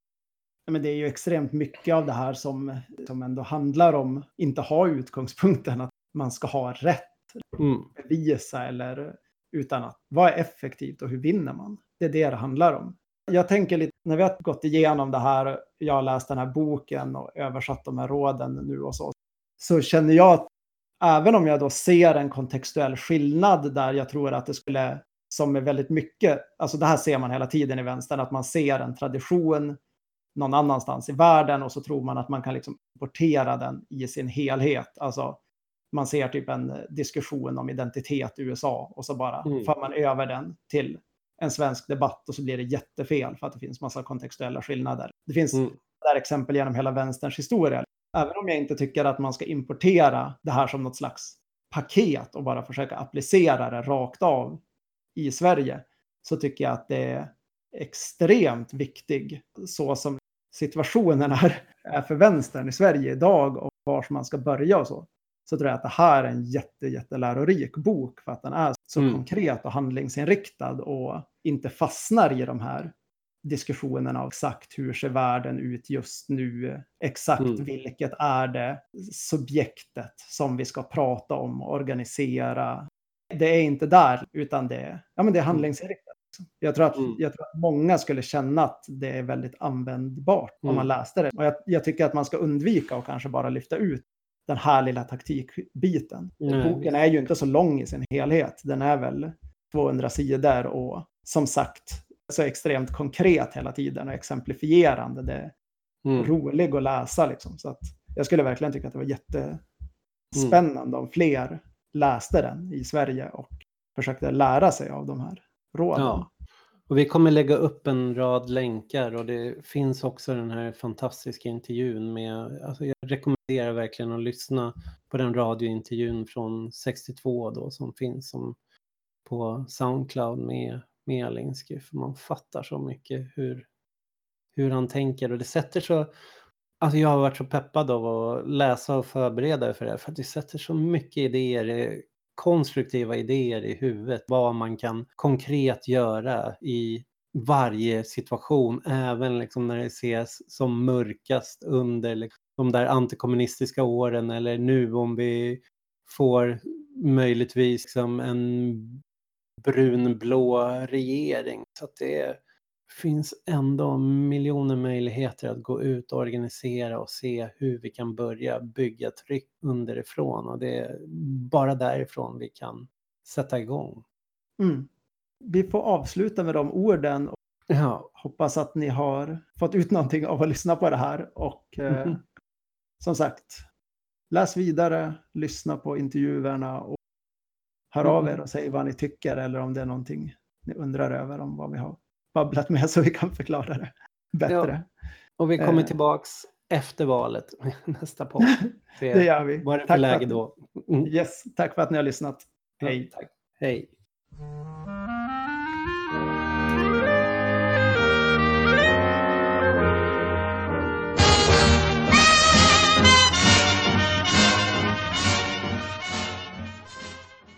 Ja, Men det är ju extremt mycket av det här som, som ändå handlar om, inte ha utgångspunkten att man ska ha rätt, Mm. bevisa eller utan att vad är effektivt och hur vinner man? Det är det det handlar om. Jag tänker lite, när vi har gått igenom det här, jag har läst den här boken och översatt de här råden nu och så, så känner jag att även om jag då ser en kontextuell skillnad där jag tror att det skulle, som är väldigt mycket, alltså det här ser man hela tiden i vänstern, att man ser en tradition någon annanstans i världen och så tror man att man kan liksom importera den i sin helhet. Alltså man ser typ en diskussion om identitet i USA och så bara Mm. för man över den till en svensk debatt och så blir det jättefel för att det finns massa kontextuella skillnader. Det finns Mm. där exempel genom hela vänsterns historia. Även om jag inte tycker att man ska importera det här som något slags paket och bara försöka applicera det rakt av i Sverige så tycker jag att det är extremt viktig så som situationen är, är för vänstern i Sverige idag och var man ska börja och så. så tror jag att det här är en jätte, jättelärorik bok för att den är så Mm. konkret och handlingsinriktad och inte fastnar i de här diskussionerna av exakt hur ser världen ut just nu, exakt Mm. vilket är det subjektet som vi ska prata om och organisera. Det är inte där, utan det är, ja, men det är handlingsinriktat. Jag tror, att, Mm. jag tror att många skulle känna att det är väldigt användbart om Mm. man läste det. Och jag, jag tycker att man ska undvika och kanske bara lyfta ut den här lilla taktikbiten. Boken är ju inte så lång i sin helhet. Den är väl 200 sidor och som sagt så extremt konkret hela tiden och exemplifierande. Det är Mm. rolig att läsa liksom. Så att jag skulle verkligen tycka att det var jättespännande om fler läste den i Sverige och försökte lära sig av de här råden. Ja. Och vi kommer lägga upp en rad länkar och det finns också den här fantastiska intervjun med, alltså jag rekommenderar verkligen att lyssna på den radiointervjun från 62 då som finns som på Soundcloud med, med Alinsky. För man fattar så mycket hur, hur han tänker och det sätter så, alltså jag har varit så peppad av att läsa och förbereda för det här för att det sätter så mycket idéer eh, konstruktiva idéer i huvudet vad man kan konkret göra i varje situation, även liksom när det ses som mörkast under liksom de där antikommunistiska åren eller nu om vi får möjligtvis liksom en brunblå regering. Så att det finns ändå miljoner möjligheter att gå ut och organisera och se hur vi kan börja bygga tryck underifrån och det är bara därifrån vi kan sätta igång. Mm. Vi får avsluta med de orden och Ja, hoppas att ni har fått ut någonting av att lyssna på det här. Och eh, Mhm. som sagt, läs vidare, lyssna på intervjuerna och hör Mm. av er och säg vad ni tycker eller om det är någonting ni undrar över om vad vi har babblat med så vi kan förklara det bättre. och vi kommer Eh. tillbaks efter valet nästa podd. Det gör vi. vad är det för läge att- då? Mm. Yes, tack för att ni har lyssnat. Hej. Tack. Hej.